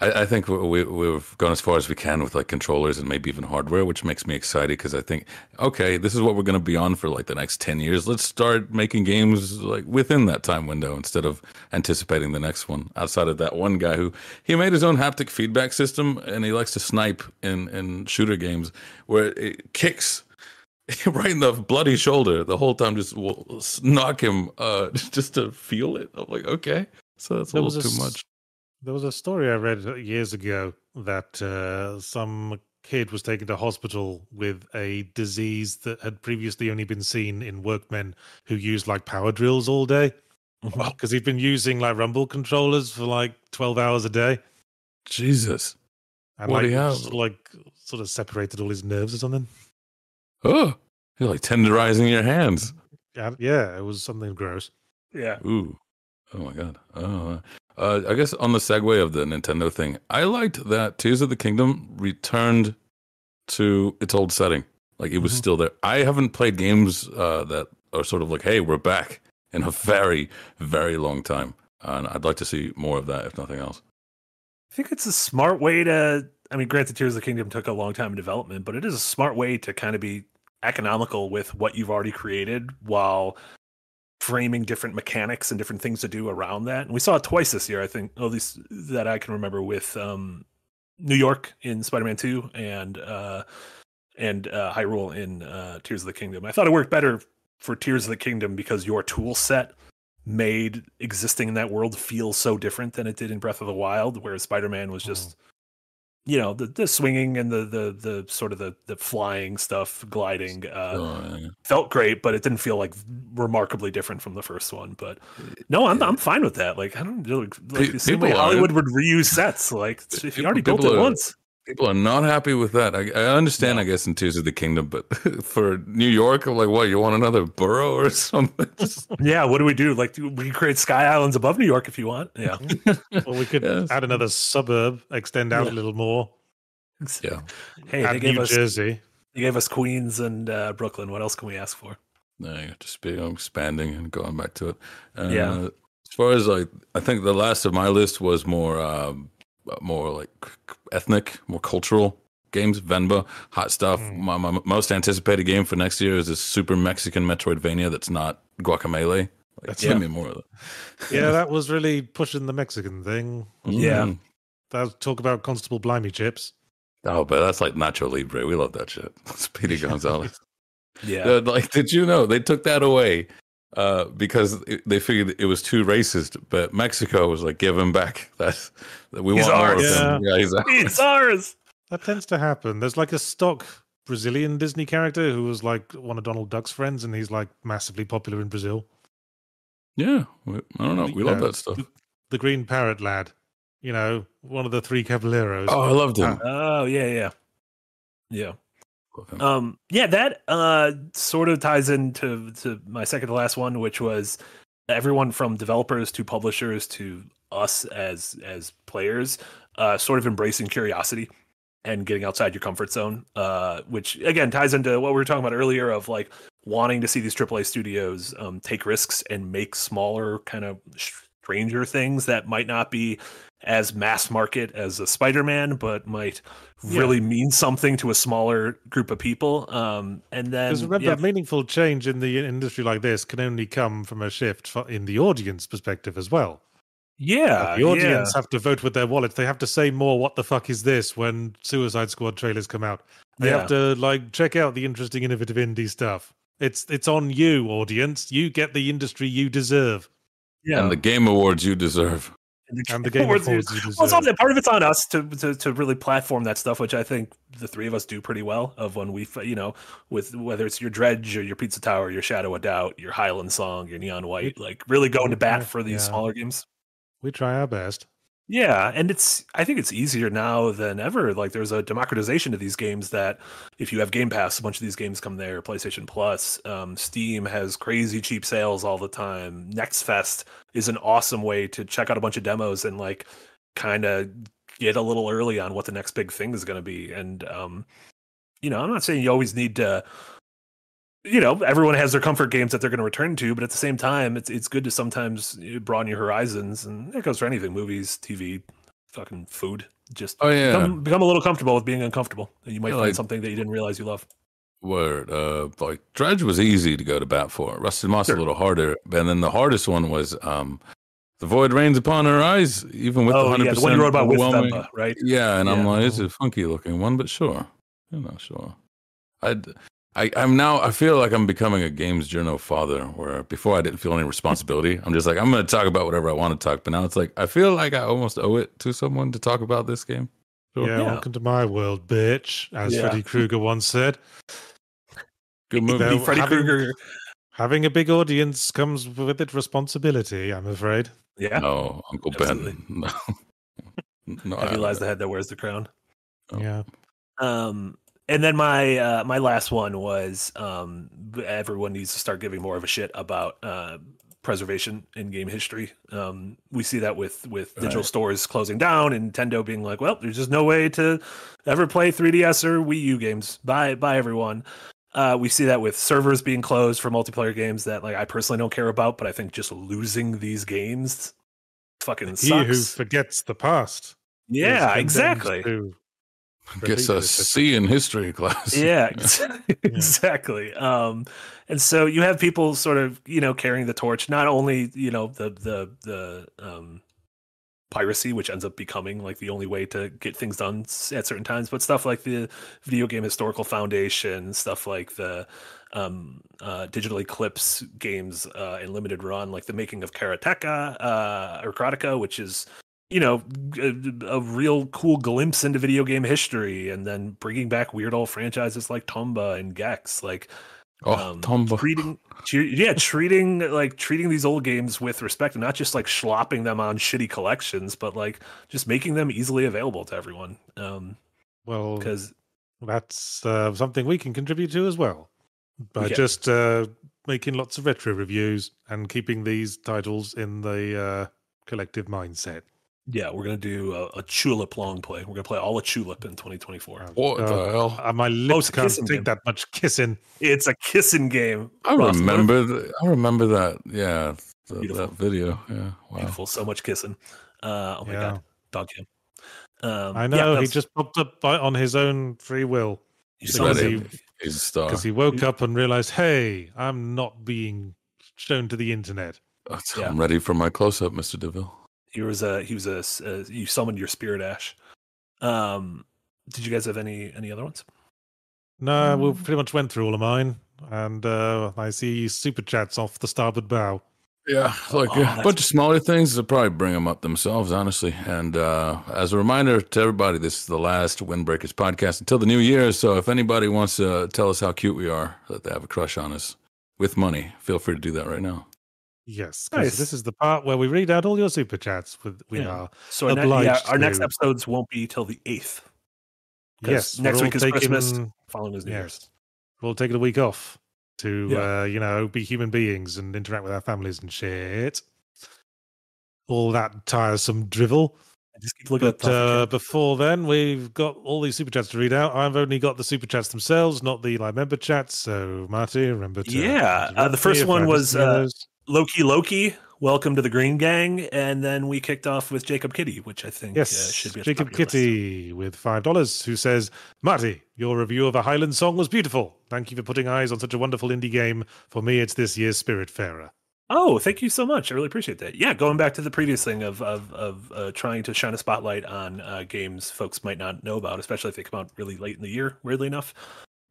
I, I think we, we, we've gone as far as we can with like controllers and maybe even hardware, which makes me excited because I think okay, this is what we're going to be on for like the next ten years. Let's start making games like within that time window instead of anticipating the next one. Outside of that one guy who he made his own haptic feedback system and he likes to snipe in in shooter games where it kicks. [LAUGHS] Right in the bloody shoulder the whole time, just will knock him uh, [LAUGHS] just to feel it. I'm like, okay, so that's a little too s- much. There was a story I read years ago that uh, some kid was taken to hospital with a disease that had previously only been seen in workmen who used like power drills all day [LAUGHS] because he'd been using like rumble controllers for like 12 hours a day Jesus. and What like, do you have? sort of, like sort of separated all his nerves or something Oh, you're like tenderizing your hands. yeah, yeah it was something gross Yeah. Ooh. Oh my god. Oh. Uh, I guess on the segue of the Nintendo thing, I liked that Tears of the Kingdom returned to its old setting. Like it was Mhm. still there. I haven't played games uh, that are sort of like, "Hey, we're back" in a [LAUGHS] very, very long time, and I'd like to see more of that, if nothing else. I think it's a smart way to. I mean, granted, Tears of the Kingdom took a long time in development, but it is a smart way to kind of be economical with what you've already created while framing different mechanics and different things to do around that. And we saw it twice this year, I think, at least that I can remember with um, New York in Spider-Man Two and uh, and uh, Hyrule in uh, Tears of the Kingdom. I thought it worked better for Tears of the Kingdom because your tool set made existing in that world feel so different than it did in Breath of the Wild, where Spider-Man was just, you know, the, the swinging and the the the sort of the the flying stuff, gliding, uh, Oh, yeah. felt great, but it didn't feel like remarkably different from the first one. But no, I'm I'm fine with that. Like I don't really like the same way people are- Hollywood would reuse sets. Like if you already built it are- once, People are not happy with that. I, I understand, I guess, in Tears of the Kingdom, but [LAUGHS] for New York, I'm like, what? You want another borough or [LAUGHS] something? [LAUGHS] Yeah, what do we do? Like, do we can create sky islands above New York if you want. Yeah. Or we could Yes. add another suburb, extend out Yeah. a little more. yeah. Hey, they gave New us Jersey. they gave us Queens and uh, Brooklyn. What else can we ask for? No, you're just be expanding and going back to it. Uh, Yeah. As far as like, I think the last of my list was more, um, more like ethnic, more cultural games. Venba, hot stuff. Mm. My, my most anticipated game for next year is this super Mexican Metroidvania that's not Guacamelee. Like, That's- give Yeah. me more of that. Yeah, [LAUGHS] that was really pushing the Mexican thing. Yeah. Mm. That talk about Constable Blimey chips. Oh, but that's like Nacho Libre. We love that shit. [LAUGHS] Speedy Gonzales. [LAUGHS] Yeah. Uh, like, did you know they took that away uh, because it, they figured it was too racist? But Mexico was like, give him back. [LAUGHS] That's that we He's want more ours. of him. Yeah, he's ours. it's ours. That tends to happen. There's like a stock Brazilian Disney character who was like one of Donald Duck's friends, and he's like massively popular in Brazil. Yeah, we, I don't know. We love that stuff. The Green Parrot lad, you know, one of the three Caballeros. Oh, I loved him. Oh yeah, yeah, yeah. Um, yeah, that uh sort of ties into to my second to last one, which was everyone from developers to publishers to us as as players, uh, sort of embracing curiosity and getting outside your comfort zone. Uh, which again ties into what we were talking about earlier of like wanting to see these AAA studios um, take risks and make smaller kind of stranger things that might not be as mass market as a Spider-Man, but might Yeah. really mean something to a smaller group of people. Um, and then Because remember, yeah, meaningful change in the industry like this can only come from a shift in the audience perspective as well. yeah, the audience have to vote with their wallets. They have to say more. What the fuck is this? When Suicide Squad trailers come out, they Yeah. have to like check out the interesting, innovative indie stuff. It's it's on you, audience. You get the industry you deserve, yeah, And the game awards you deserve. And the um, game Awards awards you- you Well, it's on, part of it's on us to, to to really platform that stuff, which I think the three of us do pretty well. Of when we, you know, with whether it's your Dredge or your Pizza Tower, your Shadow of Doubt, your Highland Song, your Neon White, like really going to bat for these Yeah. smaller games. We try our best. Yeah, and it's I think it's easier now than ever. Like there's a democratization to these games that if you have Game Pass, a bunch of these games come there. PlayStation Plus, um, Steam has crazy cheap sales all the time. Next Fest is an awesome way to check out a bunch of demos and like kind of get a little early on what the next big thing is going to be. And um, you know, I'm not saying you always need to. You know, everyone has their comfort games that they're going to return to, but at the same time, it's it's good to sometimes broaden your horizons, and that goes for anything: movies, TV, fucking food. Just Oh yeah, become, become a little comfortable with being uncomfortable. And you might Yeah, find like- something that you didn't realize you love. word. Uh, like Dredge was easy to go to bat for. Rusted Moss Sure. a little harder, and then the hardest one was um, the void rains upon her eyes, even with the oh hundred yeah, the one you wrote about with right? Yeah, and I'm like, it's a funky looking one, but sure, you know, sure. I, I, I'm now. I feel like I'm becoming a games journal father, where before I didn't feel any responsibility. I'm just like, I'm going to talk about whatever I want to talk, but now it's like I feel like I almost owe it to someone to talk about this game. Sure. Yeah, Yeah. welcome to my world, bitch. As Yeah. Freddy Krueger once said. Good movie. No, Freddy having- Krueger. Having a big audience comes with it responsibility. I'm afraid. Yeah, No, Uncle Absolutely. Ben. [LAUGHS] No, no heavy I- lies the head that wears the crown. Oh. Yeah. Um, and then my uh, my last one was um, everyone needs to start giving more of a shit about uh, preservation in game history. Um, we see that with with digital Right. stores closing down and Nintendo being like, well, there's just no way to ever play 3DS or Wii U games. Bye, bye, everyone. Uh, we see that with servers being closed for multiplayer games that like I personally don't care about, but I think just losing these games fucking He who forgets the past. Yeah, exactly. to Gets a it. In history [LAUGHS] class. yeah [LAUGHS] ex- [LAUGHS] exactly um and so you have people sort of you know carrying the torch not only you know the the the um piracy which ends up becoming like the only way to get things done at certain times but stuff like the video game historical foundation stuff like the um uh digital eclipse games uh in limited run like the making of karateka uh or karateka which is you know a, a real cool glimpse into video game history and then bringing back weird old franchises like tomba and gex like Oh, um, Tomba. treating tre- yeah treating like treating these old games with respect and not just like slopping them on shitty collections but like just making them easily available to everyone um Well, because that's uh, something we can contribute to as well by Okay. just uh, making lots of retro reviews and keeping these titles in the uh, collective mindset. Yeah, we're gonna do a, a Tulip long play. We're gonna play all of Tulip in 2024. What Uh, the hell? Uh, my lips Most can't kissing take game. that much kissing. It's a kissing game. I Ross, remember. th- I remember that. Yeah, th- Beautiful. that video. Yeah. Wow. Beautiful, so much kissing. Uh, oh my Yeah. god, dog him. Um, I yeah, know he just popped up by, on his own free will you because Ready. he- He's a star. because he woke up and realized, hey, I'm not being shown to the internet. I'm ready for my close up, Mr. DeMille. He was a he was a, uh you summoned your spirit ash. Um, did you guys have any any other ones? No, we Um, pretty much went through all of mine, and uh, I see super chats off the starboard bow. Yeah, like Oh, a bunch of smaller things. They'll probably bring them up themselves, honestly. And uh, as a reminder to everybody, this is the last Windbreakers podcast until the new year. So if anybody wants to tell us how cute we are, that they have a crush on us with money, feel free to do that right now. Yes, Nice. this is the part where we read out all your super chats. With we Yeah. are So our ne- yeah, our next episodes won't be till the eighth. yes. next week is Christmas. Following is New Year's. We'll take taking a week off to Yeah. uh, you know be human beings and interact with our families and shit. All that tiresome drivel. I just keep looking at But uh, before then, we've got all these super chats to read out. I've only got the super chats themselves, not the live member chats. So, Marty, remember to. Yeah, uh, the first one was, miss any of uh. Loki Loki. Welcome to the Green Gang, and then we kicked off with Jacob Kitty, which I think uh, Yes, should be Jacob list. Kitty with five dollars, who says, "Marty, your review of a Highland song was beautiful. Thank you for putting eyes on such a wonderful indie game. For me, it's this year's Spiritfarer." Oh, thank you so much. I really appreciate that. Yeah, going back to the previous thing of of, of uh, trying to shine a spotlight on uh, games folks might not know about, especially if they come out really late in the year. Weirdly enough,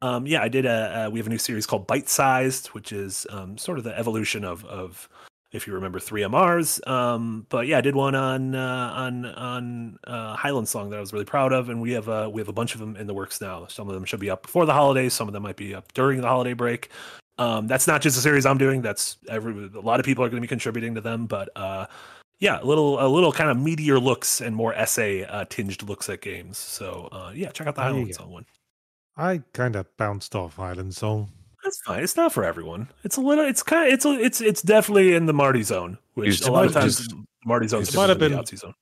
um, yeah, I did. A, uh, we have a new series called Bite Sized, which is um, sort of the evolution of of if you remember three MRs. Um, but yeah, I did one on uh, on on uh, Highland Song that I was really proud of, and we have uh, we have a bunch of them in the works now. Some of them should be up before the holidays. Some of them might be up during the holiday break. Um, that's not just a series I'm doing. That's every a lot of people are going to be contributing to them, but uh, yeah, a little a little kind of meatier looks and more essay uh, tinged looks at games. So uh, yeah, check out the Highland. Song one. I kind of bounced off Highland song. That's fine. It's not for everyone. It's a little. It's kind of. It's a, it's it's definitely in the Marty zone, which He's- a lot of times he's- Marty zone it might have been- Yahtzee zone.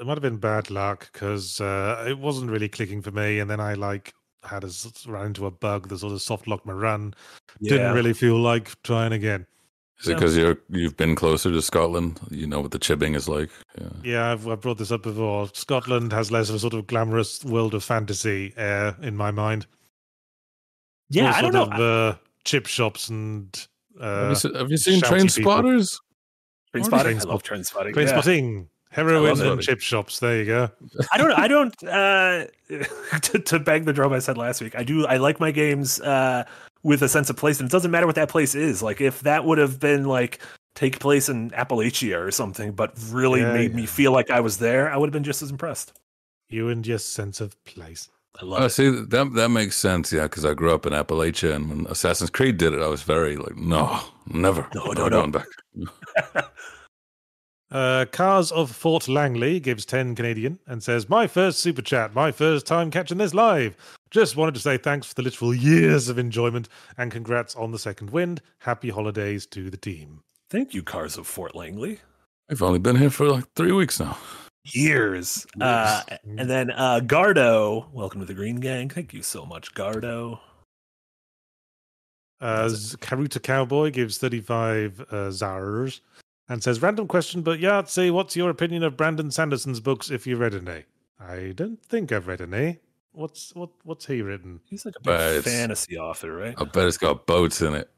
It might have been bad luck because uh, it wasn't really clicking for me, and then I like had a s- ran into a bug that sort of soft locked my run. Yeah. Didn't really feel like trying again. Is it because you're you've been closer to Scotland? You know what the chibbing is like. Yeah. Yeah, I've, I've brought this up before. Scotland has less of a sort of glamorous world of fantasy air in my mind. Yeah, More I don't sort know. Of, uh, chip shops and have, you, uh, have you seen Train people. Spotters? Train Train spotting. I love train spotting. train yeah. spotting, heroin it. and chip shops. There you go. I don't. I don't. Uh, [LAUGHS] to, to bang the drum I said last week. I do. I like my games uh, with a sense of place, and it doesn't matter what that place is. Like if that would have been like take place in Appalachia or something, but really Yeah, made yeah. me feel like I was there, I would have been just as impressed. You and your sense of place. I love Oh, it. see that that makes sense. Yeah, because I grew up in Appalachia, and when Assassin's Creed did it, I was very like, no, never, No, I'm no, no. going back. [LAUGHS] Uh, Cars of Fort Langley gives 10 Canadian and says, My first super chat, my first time catching this live. Just wanted to say thanks for the literal years of enjoyment and congrats on the second wind. Happy holidays to the team. Thank you, Cars of Fort Langley. I've only been here for like three weeks now. Years. Uh, and then uh, Gardo, welcome to the Green Gang. Thank you so much, Gardo. Uh, Karuta Cowboy gives 35 uh, Zars and says, Random question, but Yahtzee, what's your opinion of Brandon Sanderson's books if you read any? I don't think I've read any. What's what? What's he written? He's like a big fantasy author, right? I bet it's got boats in it.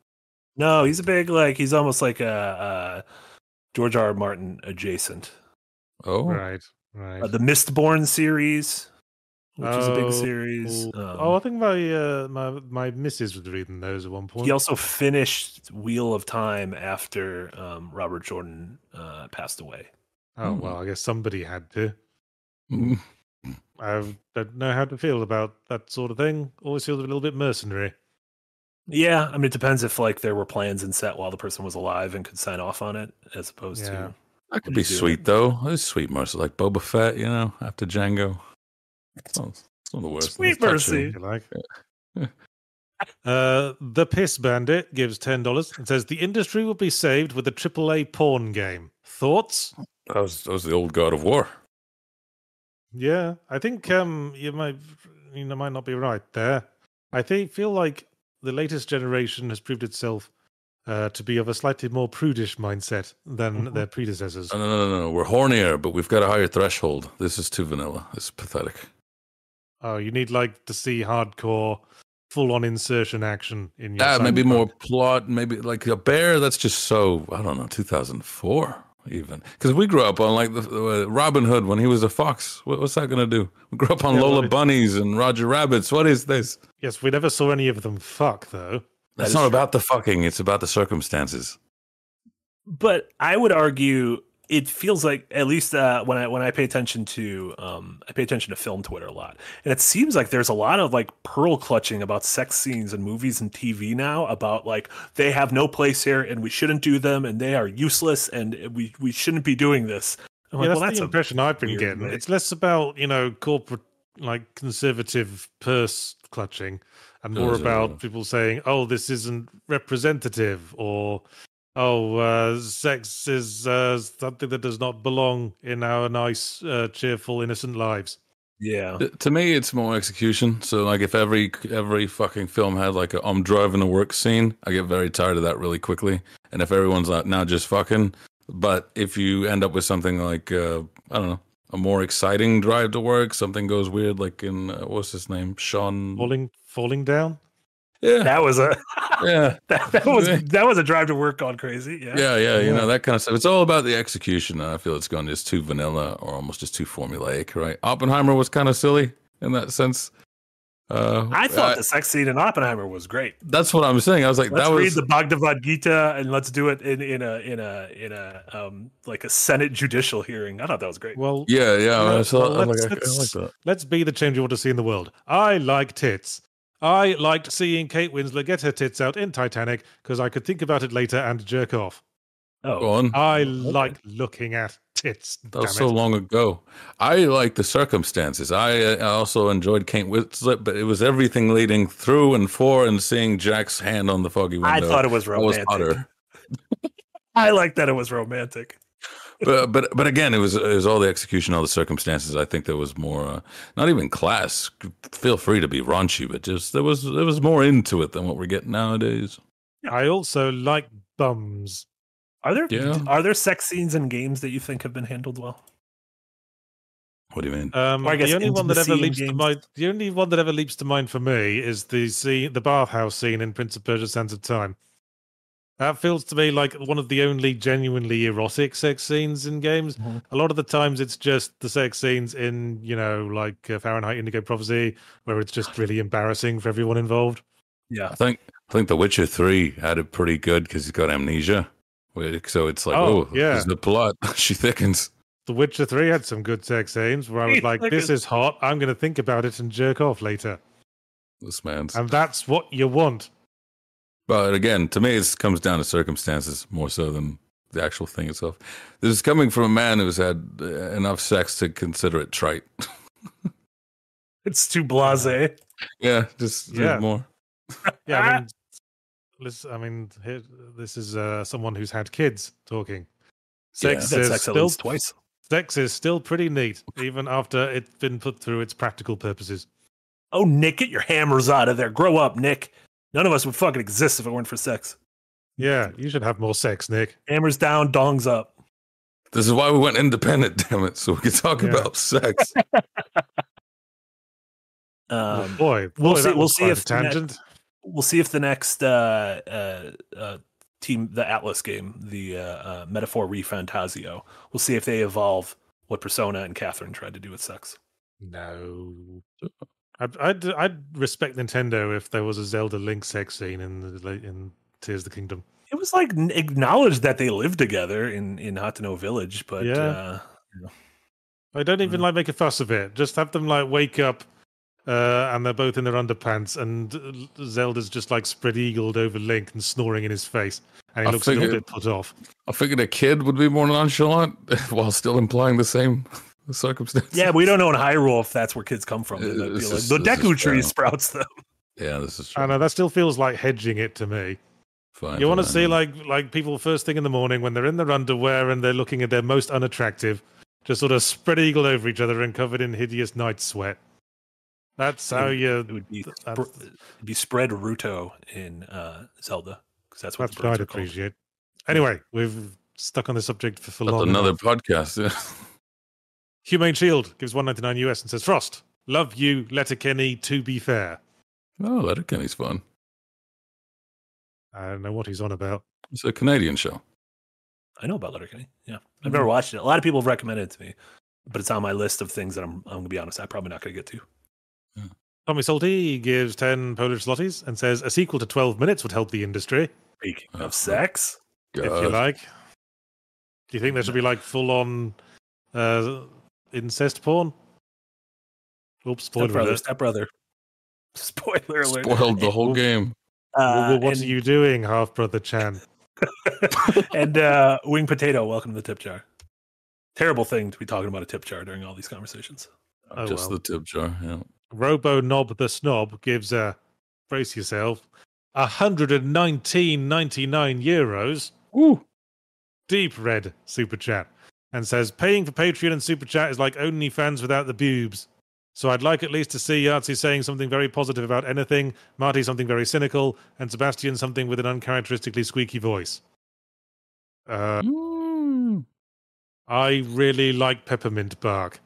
No, he's a big like he's almost like a, uh George R. R. Martin adjacent. Oh, Right, right. Uh, the Mistborn series, which is a big Oh, series. Um, oh, I think my uh, my my missus was reading those at one point. he also finished Wheel of Time after um, Robert Jordan uh, passed away. Oh Hmm. well, I guess somebody had to. Mm. I don't know how to feel about that sort of thing. Always feels a little bit mercenary. Yeah, I mean it depends if like there were plans in set while the person was alive and could sign off on it, as opposed Yeah. to that could be are you doing? sweet though. It's sweet, Mercer, like Boba Fett, you know, after Jango. Sounds, It's one of the worst. Sweet It's touching. mercy. if you like. [LAUGHS] uh, the Piss Bandit gives ten dollars and says the industry will be saved with a AAA porn game. Thoughts? That was that was the old God of War. Yeah, I think um you might you know, might not be right there. I think feel like the latest generation has proved itself uh, to be of a slightly more prudish mindset than their predecessors. No, no, no, no, no. We're hornier, but we've got a higher threshold. This is too vanilla. It's pathetic. Oh, you need like to see hardcore, full-on insertion action in your. Yeah, maybe more plot. Maybe like a bear. That's just so I don't know. Two thousand four even because we grew up on like the uh, Robin Hood when he was a fox. What, what's that gonna do? We grew up on Yeah, Lola what is- bunnies and Roger rabbits. What is this? Yes, we never saw any of them fuck though. That's is not true. about the fucking. It's about the circumstances. but I would argue it feels like at least uh, when I when I pay attention to um, I pay attention to film Twitter a lot, and it seems like there's a lot of like pearl clutching about sex scenes in movies and TV now about like they have no place here and we shouldn't do them and they are useless and we we shouldn't be doing this. I'm yeah, like, that's, well, that's the impression I've been getting. way. It's less about you know corporate like conservative purse clutching, and more Those are- about people saying, "Oh, this isn't representative," or "Oh, uh, sex is uh, something that does not belong in our nice, uh, cheerful, innocent lives." yeah. To me, it's more execution. So, like, if every every fucking film had like a I'm driving to work scene, I get very tired of that really quickly. And if everyone's not now just fucking, but if you end up with something like uh, I don't know, a more exciting drive to work, something goes weird, like in uh, what's his name, Sean. Falling, falling down. Yeah, That was a yeah, [LAUGHS] that, that was that was a drive to work gone crazy. Yeah. yeah, yeah. You Yeah. know that kind of stuff. It's all about the execution, I feel it's gone just too vanilla or almost just too formulaic. Right? Oppenheimer was kind of silly in that sense. Uh, I thought the sex scene in Oppenheimer was great. That's what I'm saying. I was like, Let's that read was the Bhagavad Gita and let's do it in, in a in a in a um like a Senate judicial hearing. I thought that was great. Well, yeah, yeah. Yeah, I saw, well, I'm like, I, I like that. Let's be the change you want to see in the world. I like tits. I liked seeing Kate Winslet get her tits out in Titanic because I could think about it later and jerk off. Oh, Go on. I like looking at tits. That was so it. long ago. I like the circumstances. I, uh, also enjoyed Kate Winslet, but it was everything leading through and for and seeing Jack's hand on the foggy window. I thought it was That was romantic. [LAUGHS] I like that it was romantic. But but but again, it was it was all the execution, all the circumstances. I think there was more, uh, not even class. Feel free to be raunchy, but just there was there was more into it than what we're getting nowadays. I also like bums. Are there Yeah. are there sex scenes in games that you think have been handled well? What do you mean? Um, Or I guess the only one that ever intimacy in leaps to mind, the only one that ever leaps to mind for me is the scene, the bathhouse scene in Prince of Persia: Sands of Time. That feels to me like one of the only genuinely erotic sex scenes in games. Mhm. A lot of the times, it's just the sex scenes in, you know, like uh, Fahrenheit Indigo Prophecy, where it's just really embarrassing for everyone involved. Yeah. I think I think The Witcher Three had it pretty good because he's got amnesia. So it's like, Oh, oh, yeah. yeah, the plot. [LAUGHS] she thickens. The Witcher 3 had some good sex scenes where I was like, this is hot. I'm going to think about it and jerk off later. This man's. And that's what you want. But again, to me, it comes down to circumstances more so than the actual thing itself. This is coming from a man who's had uh, enough sex to consider it trite. [LAUGHS] It's too blasé. yeah, just just Yeah. more. [LAUGHS] Yeah, I mean, [LAUGHS] listen, I mean, here, this is uh, someone who's had kids talking. Sex That's is sex still twice. sex is still pretty neat, even after it's been put through its practical purposes. Oh, Nick, get your hammers out of there. Grow up, Nick. None of us would fucking exist if it weren't for sex. Yeah, you should have more sex, Nick. Hammers down, dongs up. This is why we went independent, [LAUGHS] damn it, so we could talk Yeah. about sex. [LAUGHS] Um, boy, we'll see- we'll see if a the ne- tangent. we'll see if the next uh, uh, uh, team, the Atlus game, the uh, uh, Metaphor ReFantazio, we'll see if they evolve what Persona and Catherine tried to do with sex. No. I'd, I'd I'd respect Nintendo if there was a Zelda Link sex scene in the, in Tears of the Kingdom. It was like acknowledged that they lived together in in Hateno Village, but Yeah. uh, I don't even Mm. like make a fuss of it. Just have them like wake up, uh, and they're both in their underpants, and uh, Zelda's just like spread eagled over Link and snoring in his face, and he I looks a little bit put off. I figured a kid would be more nonchalant [LAUGHS] while still implying the same circumstances. Yeah, we don't know in Hyrule if that's where kids come from. They be This like, is- the Deku tree true. sprouts them. Yeah, this is true. I know that still feels like hedging it to me. Fine, You want to see like like people first thing in the morning when they're in their underwear and they're looking at their most unattractive, just sort of spread eagle over each other and covered in hideous night sweat. That's how It you. It would be That's- be spread Rito in uh, Zelda because that's what That's the what birds I'd are called. appreciate. Anyway, we've stuck on the subject for, for long. another enough. podcast. Yeah. [LAUGHS] Humane Shield gives 199 US and says Frost, love you, Letterkenny. To be fair, Oh, Letterkenny's fun. I don't know what he's on about. It's a Canadian show. I know about Letterkenny. Yeah. I've hmm. never watched it. A lot of people have recommended it to me, but it's on my list of things that I'm. I'm gonna be honest. I'm probably not gonna get to. Hmm. Tommy Salty gives 10 Polish zlotys and says a sequel to 12 minutes would help the industry, Speaking of uh-huh. sex, if you like. Do you think there should be like full on uh, incest porn? Oops, spoiler step brother, alert. step brother. [LAUGHS] Spoiler alert. Spoiled the whole game. Uh, Well, what and, are you doing, half brother Chan? [LAUGHS] [LAUGHS] and uh, wing potato, welcome to the tip jar. Terrible thing to be talking about a tip jar during all these conversations. Oh, Just well. the tip jar. Yeah. Robo Knob the Snob gives uh, brace yourself, 119.99 euros. Woo. Deep red super chat and says paying for Patreon and super chat is like OnlyFans without the boobs. So I'd like at least to see Yahtzee saying something very positive about anything, Marty something very cynical, and Sebastian something with an uncharacteristically squeaky voice. Uh, Mm. I really like peppermint bark.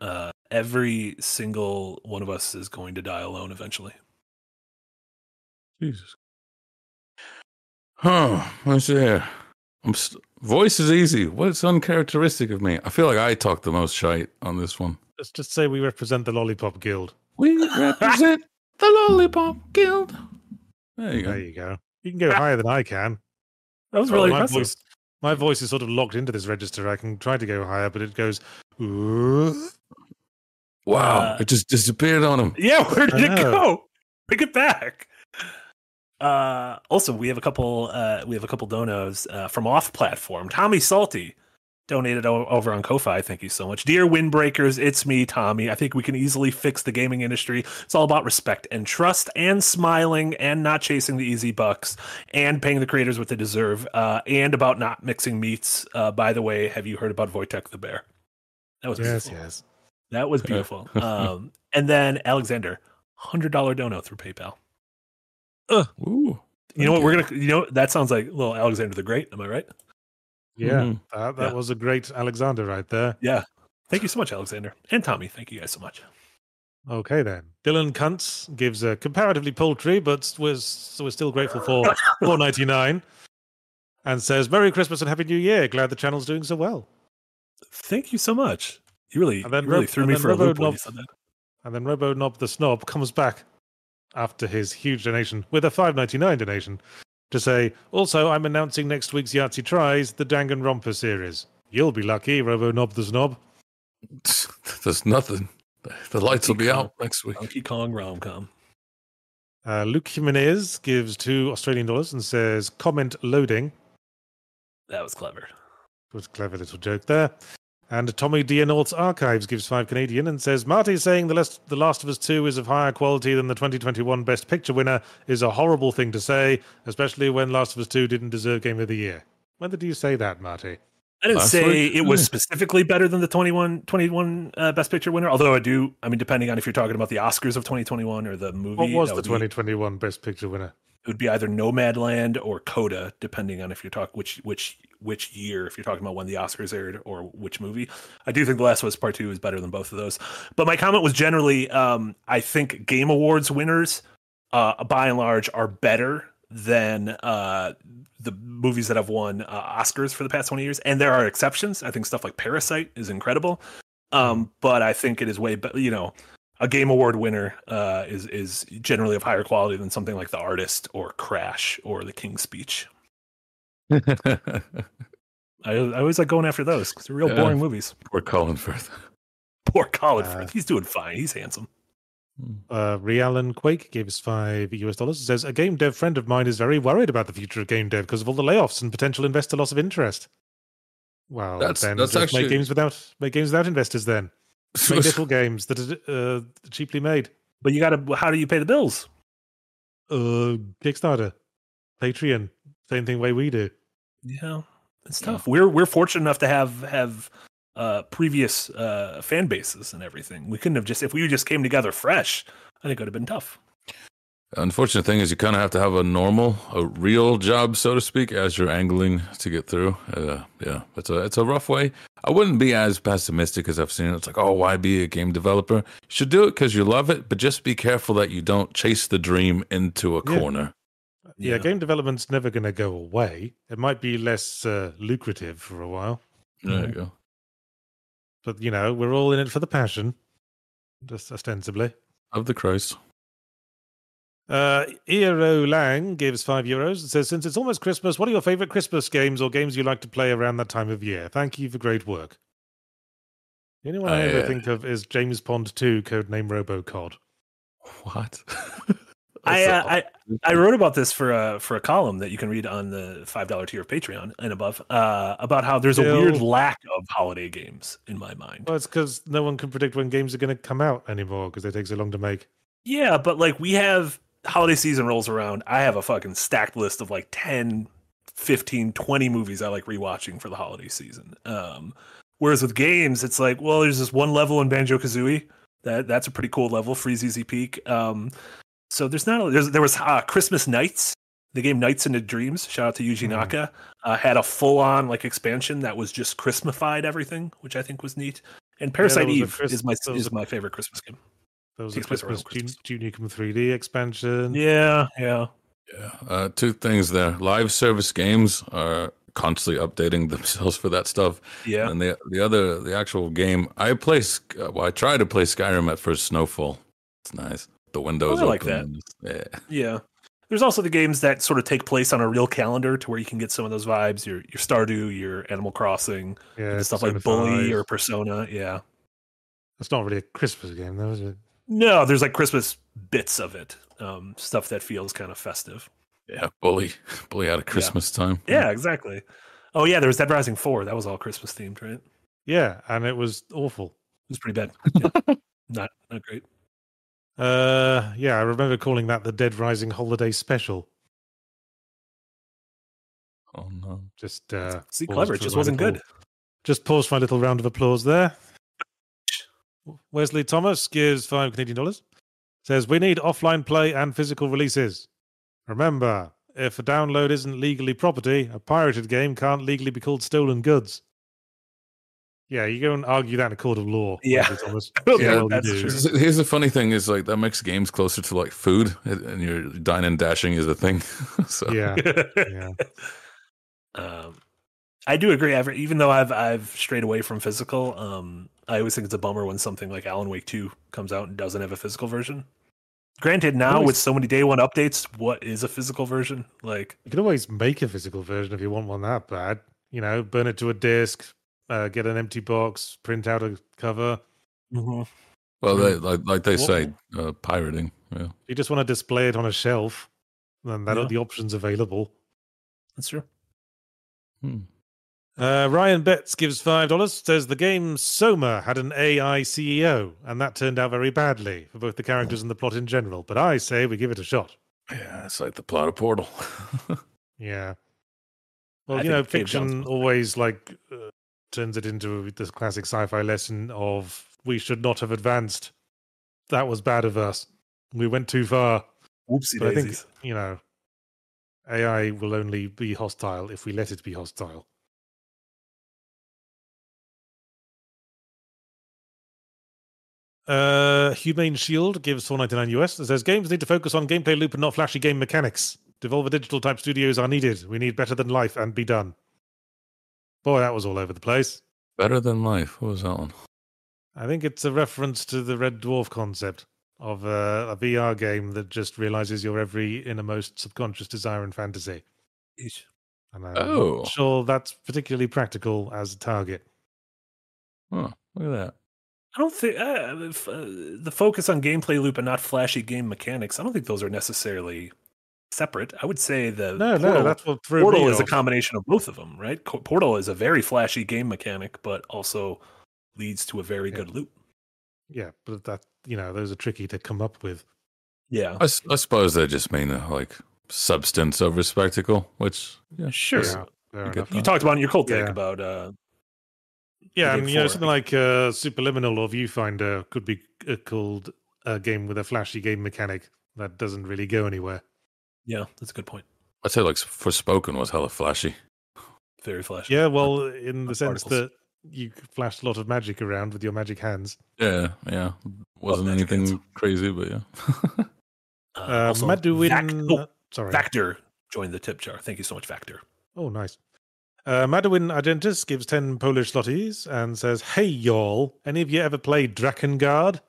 Uh, every single one of us is going to die alone eventually. Jesus. Huh. Let's see here. I'm st- voice is easy. What's uncharacteristic of me? I feel like I talk the most shite on this one. Let's just say we represent the Lollipop Guild. We represent [LAUGHS] the Lollipop Guild. There you go. There you go. You can go higher than I can. That was Oh, really my impressive. voice, my voice is sort of locked into this register. I can try to go higher, but it goes. "Ooh." Wow. Uh, it just disappeared on him. Yeah, [LAUGHS] where did it go? Pick it back. Uh, also, we have a couple. Uh, we have a couple donos uh, from off platform. Tommy Salty donated o- over on Ko-fi. Thank you so much, dear Windbreakers. It's me, Tommy. I think we can easily fix the gaming industry. It's all about respect and trust, and smiling, and not chasing the easy bucks, and paying the creators what they deserve, uh, and about not mixing meats. Uh, by the way, have you heard about Wojtek the bear? That was Yes, beautiful. yes. That was [LAUGHS] beautiful. um, and then Alexander, hundred dollar dono through PayPal. Ooh. You know what? We're gonna. You know that sounds like little Alexander the Great. Am I right? Yeah, Mhm. that, that Yeah. was a great Alexander right there. Yeah. Thank you so much, Alexander and Tommy. Thank you guys so much. Okay, then. Dylan Kuntz gives a comparatively paltry, but was we're still grateful for [LAUGHS] four ninety nine, and says Merry Christmas and Happy New Year. Glad the channel's doing so well. Thank you so much. You really, And then you really Rob- threw and me then for a Robo loop when Knob- you said that. And then Robo Knob the Snob comes back after his huge donation with a five ninety nine donation to say, also I'm announcing next week's Yahtzee Tries, the Danganronpa series. You'll be lucky, Robo Knob the [LAUGHS] Snob. There's nothing. The lights will be out next week. Donkey Kong rom com. Uh, Luke Jimenez gives two Australian dollars and says, comment loading. That was clever. It was a clever little joke there. And Tommy Dianort's Archives gives five Canadian and says Marty saying the Last, the Last of Us 2 is of higher quality than the 2021 Best Picture winner is a horrible thing to say, especially when Last of Us 2 didn't deserve Game of the Year. When did you say that, Marty? I didn't Last say week? it was specifically better than the 21, 21 uh, Best Picture winner, although I do. I mean, depending on if you're talking about the Oscars of 2021 or the movie. What was the would be- 2021 Best Picture winner? It would be either Nomadland or Coda, depending on if you're talking which which which year, if you're talking about when the Oscars aired or which movie. I do think The Last of Us Part Two is better than both of those. But my comment was generally, um, I think Game Awards winners, uh, by and large, are better than uh, the movies that have won uh, Oscars for the past 20 years. And there are exceptions. I think stuff like Parasite is incredible. Um, but I think it is way better, you know, a game award winner uh, is is generally of higher quality than something like The Artist or Crash or The King's Speech. [LAUGHS] I, I always like going after those because they're real Yeah. boring movies. We're calling Firth. Poor Colin [LAUGHS] Uh, Firth. He's doing fine. He's handsome. Uh, Rialan Quake gave us five US dollars. Says a game dev friend of mine is very worried about the future of game dev because of all the layoffs and potential investor loss of interest. Well, That's- then that's just actually- make games without make games without investors. Then make little games that are uh, cheaply made. But you got to. How do you pay the bills? Uh, Kickstarter, Patreon, same thing way we do. Yeah, it's Yeah. tough. We're we're fortunate enough to have have uh, previous uh, fan bases and everything. We couldn't have just if we just came together fresh. I think it would have been tough. Unfortunate thing is, you kind of have to have a normal, a real job, so to speak, as you're angling to get through. Uh, yeah, it's a it's a rough way. I wouldn't be as pessimistic as I've seen. It's like, oh, why be a game developer? You should do it because you love it, but just be careful that you don't chase the dream into a Yeah. corner. Yeah, game development's never going to go away. It might be less uh, lucrative for a while, There you go. but you know, we're all in it for the passion, just ostensibly. Of the Christ. Uh, Eero Lang gives five euros and says, Since it's almost Christmas, what are your favorite Christmas games or games you like to play around that time of year? Thank you for great work. The only one I I, ever uh, think of is James Pond 2, codename Robocod. What? [LAUGHS] I, uh, I I wrote about this for a for a column that you can read on the five dollar tier of Patreon and above uh, about how there's a weird lack of holiday games in my mind. Well, it's because no one can predict when games are going to come out anymore because they take so long to make. Yeah, but like we have holiday season rolls around. I have a fucking stacked list of like 10, 15, 20 movies I like rewatching for the holiday season. Um, whereas with games, it's like, well, there's this one level in Banjo Kazooie. That that's a pretty cool level, Freezeezy Peak. Um, so there's not a, there's, there was uh, Christmas Nights, the game Nights into Dreams. Shout out to Yuji Mhm. Naka. Uh, had a full on like expansion that was just Christmasified everything, which I think was neat. And Parasite a Eve Chris- is my is a- my favorite Christmas game. There was a Takes place around Christmas Christmas. Jun- Junior 3D expansion. Yeah, yeah. Yeah. Uh, two things there. Live service games are constantly updating [LAUGHS] themselves for that stuff. Yeah. And the the other the actual game I play. Uh, Well, I tried to play Skyrim at first. Snowfall. It's nice. The windows. Oh, I like open that. yeah. Yeah. There's also the games that sort of take place on a real calendar to where you can get some of those vibes. Your your Stardew, your Animal Crossing, Yeah, stuff like Bully or Persona. Yeah. It's not really a Christmas game, though, is it? No, there's like Christmas bits of it. Um, stuff that feels kind of festive. Yeah. Bully. [LAUGHS] Bully out of Christmas time. Yeah, exactly. Oh yeah, there was Dead Rising Four. That was all Christmas themed, right? Yeah, and it was awful. It was pretty bad. [LAUGHS] Yeah. not not great. Uh, yeah, I remember calling that the Dead Rising Holiday Special. Oh no. Just uh, See, clever. It just wasn't little- good. Just pause for a little round of applause there. Wesley Thomas gives five Canadian dollars. Says we need offline play and physical releases. Remember, if a download isn't legally property, a pirated game can't legally be called stolen goods. Yeah, you go and argue that in a court of law. Yeah. Thomas. [LAUGHS] Yeah, Yeah, well, you that's true. Here's the funny thing: is like that makes games closer to like food, and your dine and dashing is a thing. [LAUGHS] so Yeah, [LAUGHS] yeah. Um, I do agree. I've, even though I've I've strayed away from physical, um, I always think it's a bummer when something like Alan Wake Two comes out and doesn't have a physical version. Granted, now Always- with so many day one updates, what is a physical version? Like, You can always make a physical version if you want one that bad. You know, burn it to a disk, uh, get an empty box, print out a cover. well, they, like like they What- say, uh, pirating. Yeah. If you just want to display it on a shelf, then that Yeah. are the options available. that's true. Hmm. Uh, Ryan Betts gives five dollars. Says the game Soma had an AI CEO, and that turned out very badly for both the characters and the plot in general. But I say we give it a shot. Yeah, it's like the plot of Portal. [LAUGHS] Yeah. Well, I you know, think Cave John's fiction always like uh, turns it into this classic sci-fi lesson of we should not have advanced. That was bad of us. We went too far. Whoopsie But I think you know, AI will only be hostile if we let it be hostile. Uh, Humane Shield gives 4.99 US. It says games need to focus on gameplay loop and not flashy game mechanics. Devolver Digital type studios are needed. We need better than life and be done. Boy, that was all over the place. Better than life. What was that one? I think it's a reference to the Red Dwarf concept of uh, a VR game that just realizes your every innermost subconscious desire and fantasy. Eesh. And I'm Oh. not sure that's particularly practical as a target. Oh, look at that. I don't think uh, if, uh, the focus on gameplay loop and not flashy game mechanics. I don't think those are necessarily separate. I would say the No, Portal, no, that's what threw Portal me is a combination of both of them, right? Co- Portal is a very flashy game mechanic, but also leads to a very Yeah. good loop. Yeah, but that you know those are tricky to come up with. Yeah, I suppose they just mean uh, like substance over spectacle, which yeah, sure. Yeah, You get. You talked about in your cold take Yeah. about uh, Yeah, game and you know something like uh, Superliminal or Viewfinder could be uh, called a game with a flashy game mechanic that doesn't really go anywhere. yeah, that's a good point. I'd say like Forspoken was hella flashy. Very flashy. Yeah, well, in the sense Particles. that you flashed a lot of magic around with your magic hands. Yeah, yeah. Wasn't anything hands. crazy, but yeah. [LAUGHS] Uh, Uh, also, Maduin, Vac- oh, sorry. Factor joined the tip jar. Thank you so much, Factor. Oh, nice. Uh, Argentis gives 10 Polish zlotys and says, Hey, y'all, any of you ever played Drakengard?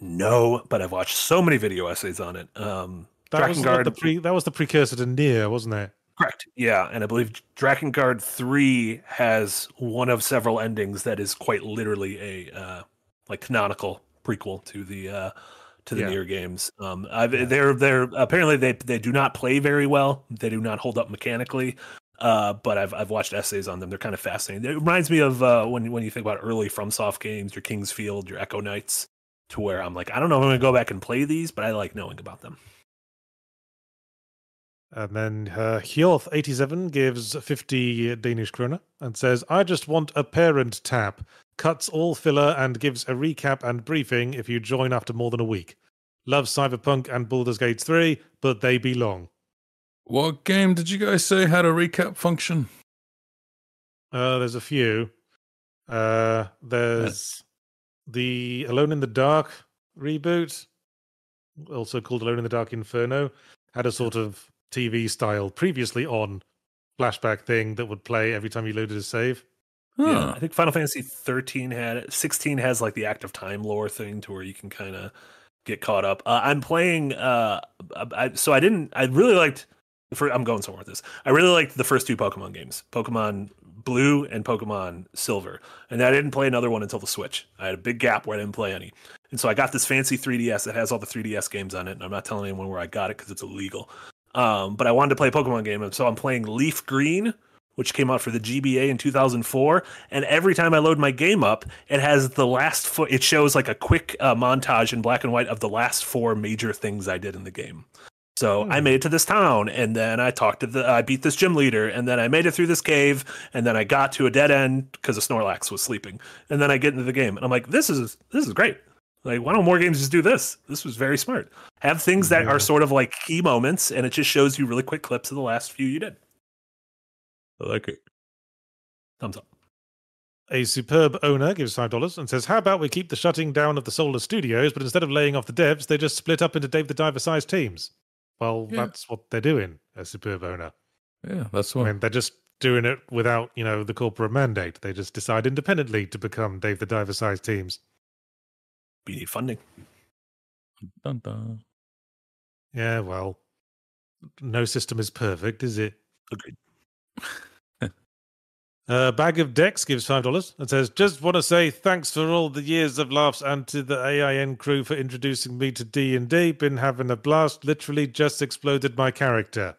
No, but I've watched so many video essays on it. Um, That was, what Drakengard- the pre- that was the precursor to Nier, wasn't it? Correct. Yeah, and I believe Drakengard Three has one of several endings that is quite literally a uh, like canonical prequel to the uh, to the Yeah. Nier games. Um, I've, they're they're apparently they they do not play very well. They do not hold up mechanically. Uh, but I've I've watched essays on them. They're kind of fascinating. It reminds me of uh, when when you think about early FromSoft games, your King's Field, your Echo Nights, to where I'm like, I don't know if I'm gonna go back and play these, but I like knowing about them. And then uh, Hjorth87 gives 50 Danish kroner and says, I just want a parent tap. Cuts all filler and gives a recap and briefing if you join after more than a week. Love Cyberpunk and Baldur's Gate 3, but they be long. What game did you guys say had a recap function? Uh, there's a few. Uh, there's the Alone in the Dark reboot, also called Alone in the Dark Inferno, had a sort of TV style previously on flashback thing that would play every time you loaded a save. Yeah, I think Final Fantasy 13 had it. 16 has like the active time lore thing to where you can kind of get caught up. Uh, I'm playing. Uh, I, so I didn't. I really liked. For, I'm going somewhere with this. I really liked the first two Pokemon games, Pokemon Blue and Pokemon Silver, and I didn't play another one until the Switch. I had a big gap where I didn't play any, and so I got this fancy 3DS that has all the 3DS games on it. And I'm not telling anyone where I got it because it's illegal. Um, but I wanted to play a Pokemon game, and so I'm playing Leaf Green, which came out for the GBA in 2004. And every time I load my game up, it has the last foot. It shows like a quick uh, montage in black and white of the last four major things I did in the game. So I Hmm. made it to this town, and then I talked to the. I beat this gym leader, and then I made it through this cave, and then I got to a dead end because a Snorlax was sleeping, and then I get into the game, and I'm like, this is this is great. Like, why don't more games just do this? This was very smart. Have things that Yeah. are sort of like key moments, and it just shows you really quick clips of the last few you did. I like it. Thumbs up. A superb owner gives five dollars and says, "How about we keep the shutting down of the Solar Studios, but instead of laying off the devs, they just split up into Dave the Diver-sized teams." Well, Yeah. that's what they're doing. A superb owner. Yeah, that's I what. mean, they're just doing it without, you know, the corporate mandate. They just decide independently to become Dave the Diver-sized teams. We need funding. Dun, dun. Yeah, well, no system is perfect, is it? Agreed. [LAUGHS] A bag of decks gives five dollars and says, "Just want to say thanks for all the years of laughs and to the AIN crew for introducing me to D and D. Been having a blast. Literally just exploded my character.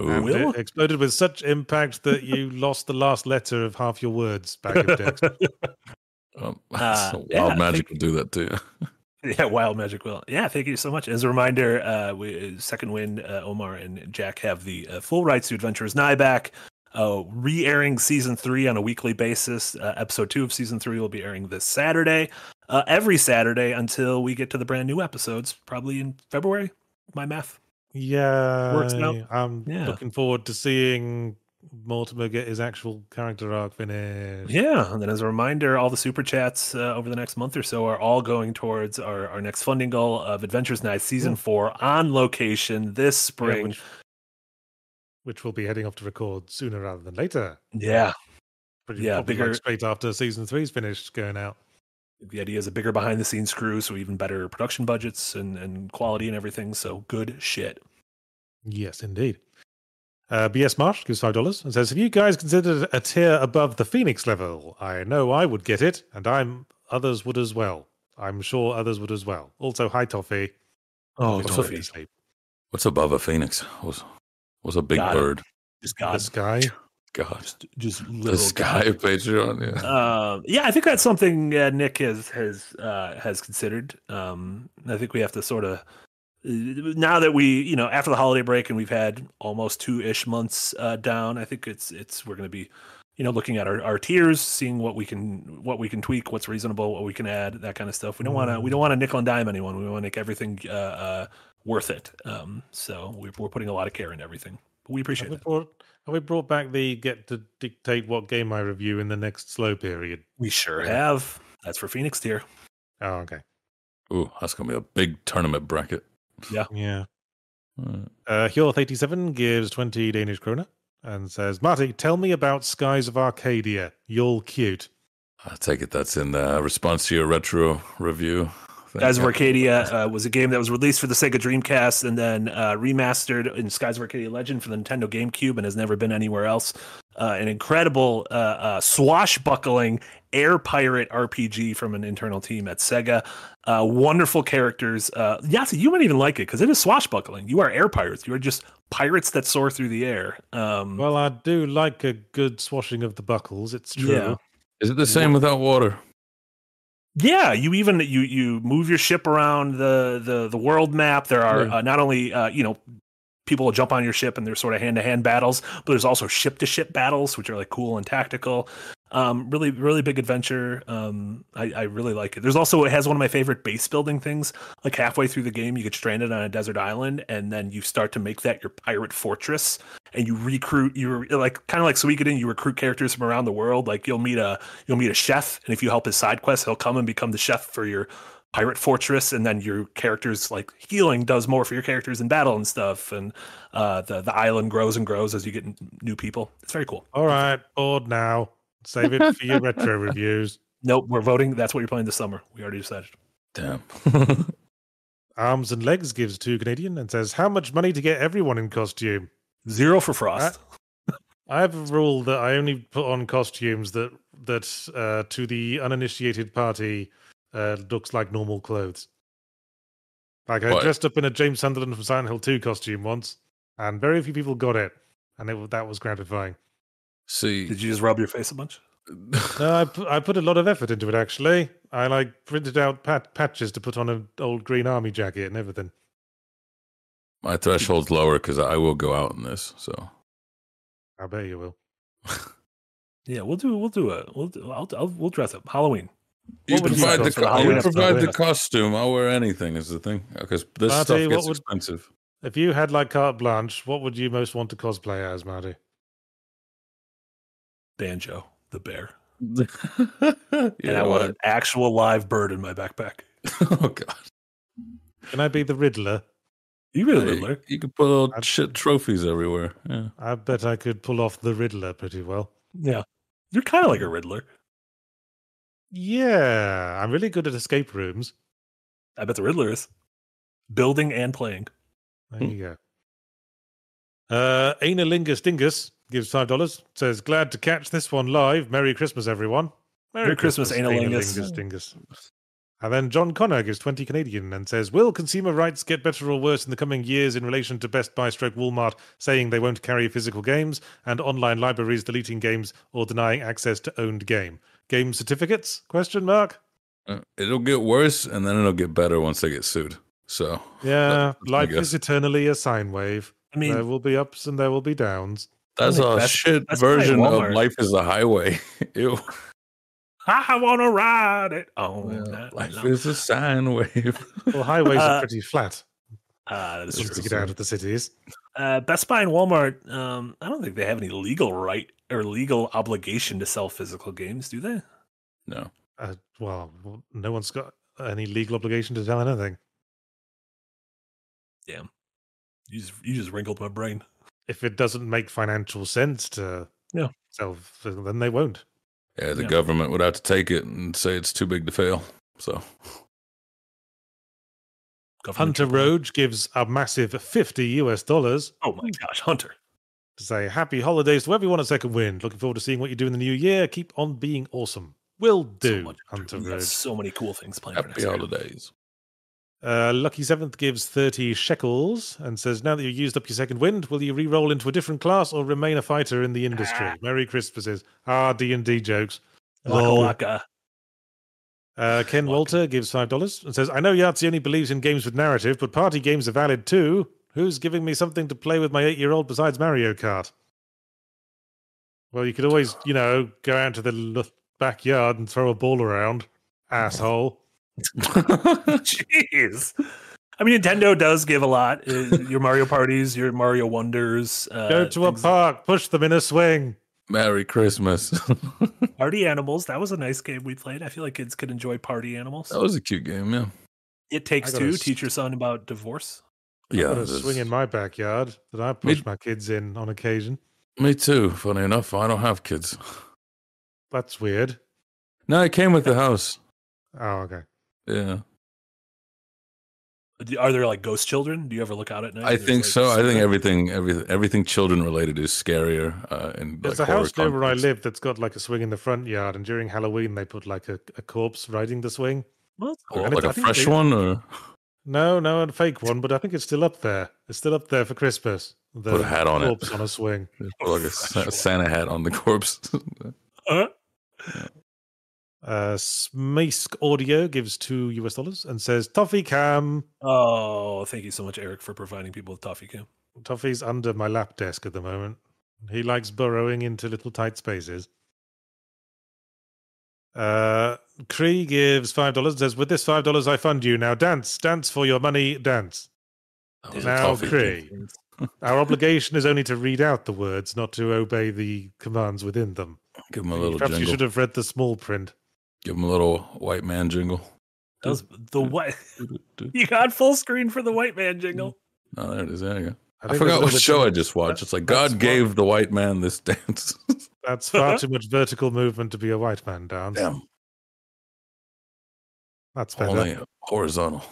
Ooh. And Will? it exploded with such impact that you [LAUGHS] lost the last letter of half your words. Bag of decks. [LAUGHS] Um, [LAUGHS] Uh, so yeah, wild I magic think- will do that too. Yeah, Wild Magic will. Yeah, thank you so much. As a reminder, uh, we, Second Wind, uh, Omar and Jack have the uh, full rights to Adventure Is Nigh uh, re-airing season three on a weekly basis. Uh, episode two of season three will be airing this Saturday, uh, every Saturday until we get to the brand new episodes, probably in February. My math. Yeah, Works out. I'm Yeah. looking forward to seeing Mortimer get his actual character arc finished. Yeah, and then as a reminder, all the super chats uh, over the next month or so are all going towards our, our next funding goal of Adventure Is Nigh season Yeah. four on location this Yeah, spring. which, which we'll be heading off to record sooner rather than later. yeah. Pretty Yeah, probably bigger- like straight after season three's finished going out. the idea is a bigger behind the scenes crew, so even better production budgets and, and quality and everything. So good shit. Yes, indeed. Uh, BS Marsh gives five dollars and says, "Have you guys considered a tier above the Phoenix level? I know I would get it, and I'm others would as well. I'm sure others would as well. Also, hi Toffee. Oh, Toffee. obviously- What's above a phoenix? What's, what's a big God. bird? Just The God, sky. God. just just The literal sky God. Patreon. Yeah. Uh, yeah, I think that's something uh, Nick has has uh, has considered. Um, I think we have to sort of now that we, you know, after the holiday break and we've had almost two ish months uh, down. I think it's it's we're going to be, you know, looking at our, our tiers, seeing what we can what we can tweak, what's reasonable, what we can add, that kind of stuff. We don't want to we don't want to nickel and dime anyone. We want to make everything uh, uh, worth it. Um, so we're, we're putting a lot of care in everything. But we Have appreciate we, it. brought, have we brought back the get to dictate what game I review in the next slow period? We sure have. That's for Phoenix tier. Oh, okay. Ooh, that's gonna be a big tournament bracket. Yeah. Uh, Uh, Hjorth87 gives 20 Danish kroner and says, Marty, tell me about Skies of Arcadia. You're cute. I take it that's in uh, response to your retro review. Thing. Skies of Arcadia uh, was a game that was released for the Sega Dreamcast and then uh, remastered in Skies of Arcadia Legend for the Nintendo GameCube and has never been anywhere else. Uh, an incredible uh, uh, swashbuckling air pirate RPG from an internal team at Sega. Uh, wonderful characters. Uh, Yahtzee, you might even like it because it is swashbuckling. You are air pirates. You are just pirates that soar through the air. Um, Well, I do like a good swashing of the buckles. It's true. Yeah. Is it the same without water? Yeah, you even you you move your ship around the the the world map. There are Yeah. uh, not only uh, you know people will jump on your ship and there's sort of hand to hand battles, but there's also ship to ship battles, which are like cool and tactical. Um, really, really big adventure. Um, I, I really like it. There's also it has one of my favorite base building things. Like halfway through the game, you get stranded on a desert island, and then you start to make that your pirate fortress, and you recruit. You're like kind of like Suikoden. You recruit characters from around the world. Like you'll meet a you'll meet a chef, and if you help his side quest, he'll come and become the chef for your pirate fortress and then your characters like healing does more for your characters in battle and stuff and uh the the island grows and grows as you get new people it's very cool All right, bored now. Save it for your retro reviews. nope we're voting that's what you're playing this summer we already decided Damn. [LAUGHS] Arms and Legs gives two Canadian and says, How much money to get everyone in costume? zero for frost I have a rule that I only put on costumes that that uh, to the uninitiated party uh, looks like normal clothes. Like I What? dressed up in a James Sunderland from Silent Hill 2 costume once, and very few people got it, and it, that was gratifying. See, did you just rub your face a bunch [LAUGHS] No, I put, I put a lot of effort into it actually. I like printed out pat- patches to put on an old Green Army jacket and everything. my threshold's lower because I will go out in this. So I bet you will. [LAUGHS] yeah we'll do we'll do it we'll do, I'll, I'll we'll dress up halloween you What you provide the co- you provide the costume. I'll wear anything. Is the thing because this Marty, stuff what gets would- expensive. If you had like carte blanche, what would you most want to cosplay as, Marty? Banjo the bear yeah, [LAUGHS] and i want an actual live bird in my backpack [LAUGHS] Oh god. Can I be the Riddler? you really Hey, Riddler. you could put little I'd- shit trophies everywhere. Yeah. I bet I could pull off the Riddler pretty well. yeah you're kind of like a riddler Yeah, I'm really good at escape rooms. i bet the riddler is building and playing There you go. Uh, Analingus Dingus gives five dollars. Says, "Glad to catch this one live. Merry Christmas, everyone. Merry Christmas, Analingus. Analingus Dingus." And then John Connor gives 20 Canadian and says, Will consumer rights get better or worse in the coming years in relation to Best Buy stroke Walmart saying they won't carry physical games and online libraries deleting games or denying access to owned game? Game certificates? Question mark. Uh, It'll get worse and then it'll get better once they get sued. So Yeah, I life is eternally a sine wave. i mean there will be ups and there will be downs. That's think a that's- shit that's version of life is a highway. [LAUGHS] Ew. I want to ride it. Oh, Well, life is a sine wave. [LAUGHS] Well, highways Uh, are pretty flat uh, that is once true. you get out of the cities. Uh, Best Buy and Walmart. Um, I don't think they have any legal right or legal obligation to sell physical games, do they? no. Uh, well, no one's got any legal obligation to sell anything. Damn. You just you just wrinkled my brain. If it doesn't make financial sense to Yeah. sell, then they won't. Yeah, the Yeah. government would have to take it and say it's too big to fail. So Government Hunter. Roach gives a massive 50 US dollars Oh my gosh, Hunter. to say happy holidays to everyone at Second Wind. Looking forward to seeing what you do in the new year. Keep on being awesome. Will do, so much, Hunter We Roach. so many cool things planned for next happy year. holidays. Uh, Lucky Seventh gives 30 shekels and says, Now that you've used up your second wind, will you re-roll into a different class or remain a fighter in the industry? Ah. Merry Christmases. Ah, D&D jokes. Waka. Uh, Ken Walter gives $5 and says, I know Yahtzee only believes in games with narrative, but party games are valid too. Who's giving me something to play with my eight-year-old besides Mario Kart? Well, you could always, you know, go out to the backyard and throw a ball around, asshole. [LAUGHS] Jeez. I mean, Nintendo does give a lot. Uh, Your Mario parties, your Mario Wonders. Uh, Go to a things- park, push them in a swing. Merry Christmas. [LAUGHS] Party Animals. That was a nice game we played. I feel like kids could enjoy Party Animals. that was a cute game, yeah. It Takes I a Two. s- Teach your son about divorce. Yeah. Got swing in my backyard that I push my kids in on occasion. Me too, funny enough. I don't have kids. That's weird. No, it came with the house. Oh, okay. Yeah. Are there like ghost children? Do you ever look out at night? I think like, so. I think everything, everything, everything children related is scarier. Uh, in There's like, a house near where I live that's got like a swing in the front yard, and during Halloween they put like a, a corpse riding the swing. Well, that's cool. Like it's- a I fresh they- one, or No, no, a fake one, but I think it's still up there. It's still up there for Christmas. The Put a hat on it. corpse on a swing. [LAUGHS] put like a Sa- Santa hat on the corpse. [LAUGHS] Uh, Uh, Smeesk Audio gives two US dollars and says Toffee Cam. oh, thank you so much, Eric, for providing people with Toffee Cam. Toffee's under my lap desk at the moment. He likes burrowing into little tight spaces. Uh, Cree gives five dollars. And says, "With this five dollars, I fund you. Now dance, dance for your money, dance." That Now, toffee. Cree. [LAUGHS] Our obligation is only to read out the words, not to obey the commands within them. Give him a little Perhaps you should have read the small print. Give him a little white man jingle. That was the white. [LAUGHS] You got full screen for the white man jingle. Oh, there it is. There you go. I, think forgot there's what little show I just watched. It's like that's God what- gave the white man this [LAUGHS] dance. That's far too much vertical movement to be a white man dance. Damn, That's better. only horizontal.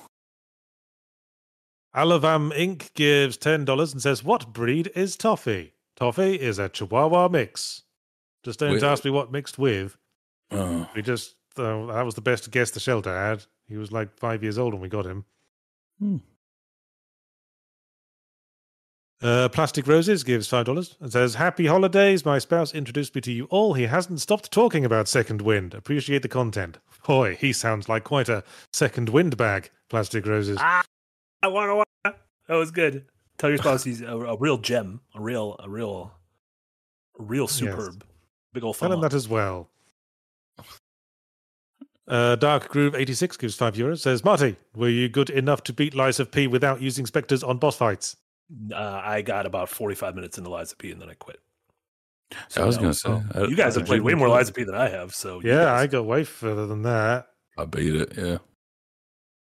Alavam Inc. gives ten dollars and says, "What breed is Toffee? Toffee is a Chihuahua mix. Just don't Wait. ask me what mixed with. Uh, We just uh, that was the best guess the shelter had. He was like five years old when we got him." Hmm. Uh, Plastic Roses gives five dollars and says, "Happy holidays. My spouse introduced me to you all. He hasn't stopped talking about Second Wind. Appreciate the content. Boy, he sounds like quite a Second Wind bag." Plastic Roses. Ah, I want to. That was good. Tell your spouse he's a, a real gem, a real, a real, a real superb. Big old Tell him up. that as well. Uh, Dark Groove 86 gives 5 euros. Says, Marty, were you good enough to beat Lies of P without using specters on boss fights? Uh, I got about forty-five minutes into Lies of P and then I quit. I was no. gonna say. I- You guys have played way more Lies of P than I have, so Yeah, guys- I got way further than that. I beat it. Yeah.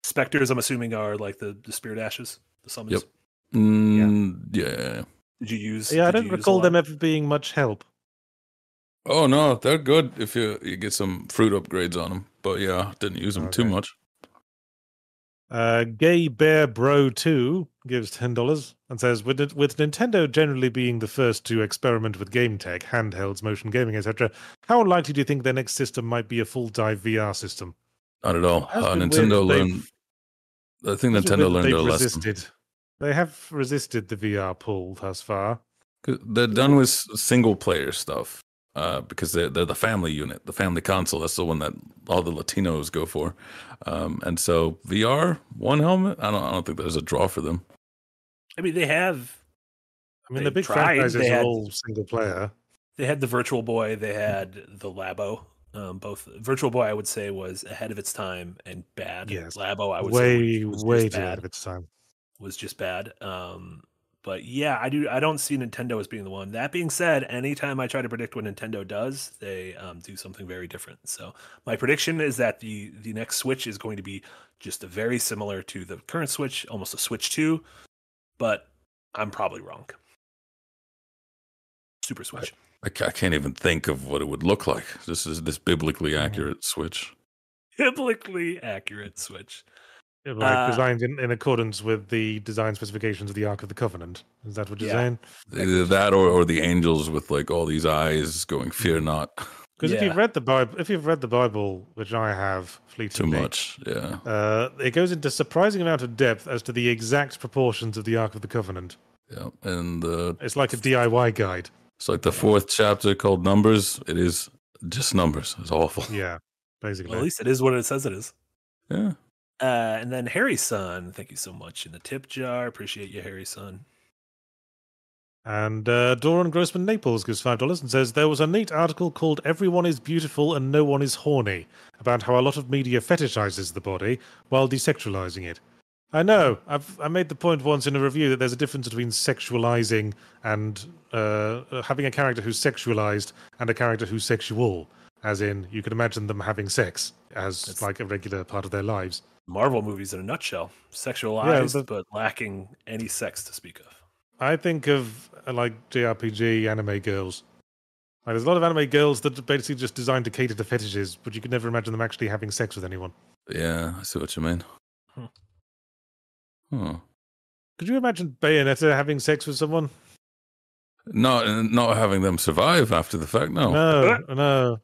specters. I'm assuming are like the, the spirit ashes, the summons. Yep. Mm, yeah. Did you use? Yeah, I don't you use a recall them ever being much help. Oh no, they're good if you you get some fruit upgrades on them. But yeah, didn't use them too much. Uh, Gay Bear Bro 2 gives $10 and says, with, with Nintendo generally being the first to experiment with game tech, handhelds, motion gaming, etc., how likely do you think their next system might be a full dive VR system? Not at all. Uh, Nintendo learned. I think a Nintendo learned their lesson. They have resisted the VR pull thus far. They're done with single player stuff uh, because they're, they're the family unit, the family console. That's the one that all the Latinos go for. Um, and so VR, one helmet, I don't, I don't think there's a draw for them. I mean, they have I mean, the big tried, franchises they are had- all single player. they had the Virtual Boy, they had the Labo. Um, both Virtual Boy, I would say, was ahead of its time and bad. Yes. Labo, I would say, Way, was, was way just too ahead of its time. was just bad. Um, but yeah, I do. I don't see Nintendo as being the one. That being said, anytime I try to predict what Nintendo does, they um, do something very different. So my prediction is that the the next Switch is going to be just a very similar to the current Switch, almost a Switch Two, but I'm probably wrong. Super Switch. I, I can't even think of what it would look like. This is this biblically Mhm. accurate Switch. Biblically accurate Switch. Yeah, Like Uh, designed in, in accordance with the design specifications of the Ark of the Covenant. Is that what you're Yeah. saying? Either that or, or the angels with like all these eyes going, fear not. [LAUGHS] Because if you've read the Bible, if you've read the Bible, which I have, fleetingly, Too much. Yeah. Uh, it goes into surprising amount of depth as to the exact proportions of the Ark of the Covenant. Yeah. And uh, It's like a DIY guide. it's like the fourth chapter called Numbers. It is just numbers. It's awful. Yeah, basically. Well, at least it is what it says it is. Yeah. Uh, and then Harry Son, thank you so much in the tip jar. Appreciate you, Harry Son. And uh, Doran Grossman Naples gives five dollars and says there was a neat article called "Everyone is Beautiful and No One is Horny" about how a lot of media fetishizes the body while desexualizing it. I know. I've I made the point once in a review that there's a difference between sexualizing and uh, having a character who's sexualized and a character who's sexual. As in, you can imagine them having sex as That's- like a regular part of their lives. Marvel movies in a nutshell, sexualized but- but lacking any sex to speak of. I think of uh, like JRPG anime girls. Like, there's a lot of anime girls that are basically just designed to cater to fetishes, but you could never imagine them actually having sex with anyone. Yeah. I see what you mean. Hmm. Huh. Could you imagine Bayonetta having sex with someone? Not not having them survive after the fact. No. No, no.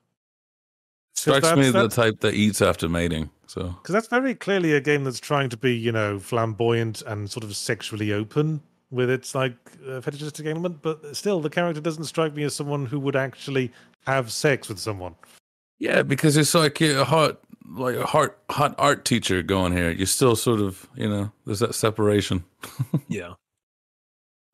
Strikes that's- me the type that eats after mating. So Because that's very clearly a game that's trying to be, you know, flamboyant and sort of sexually open with its like uh, fetishistic element, but still, the character doesn't strike me as someone who would actually have sex with someone. yeah, because it's like a hot like a hot hot art teacher going here. You're still sort of you know there's that separation. [LAUGHS] Yeah.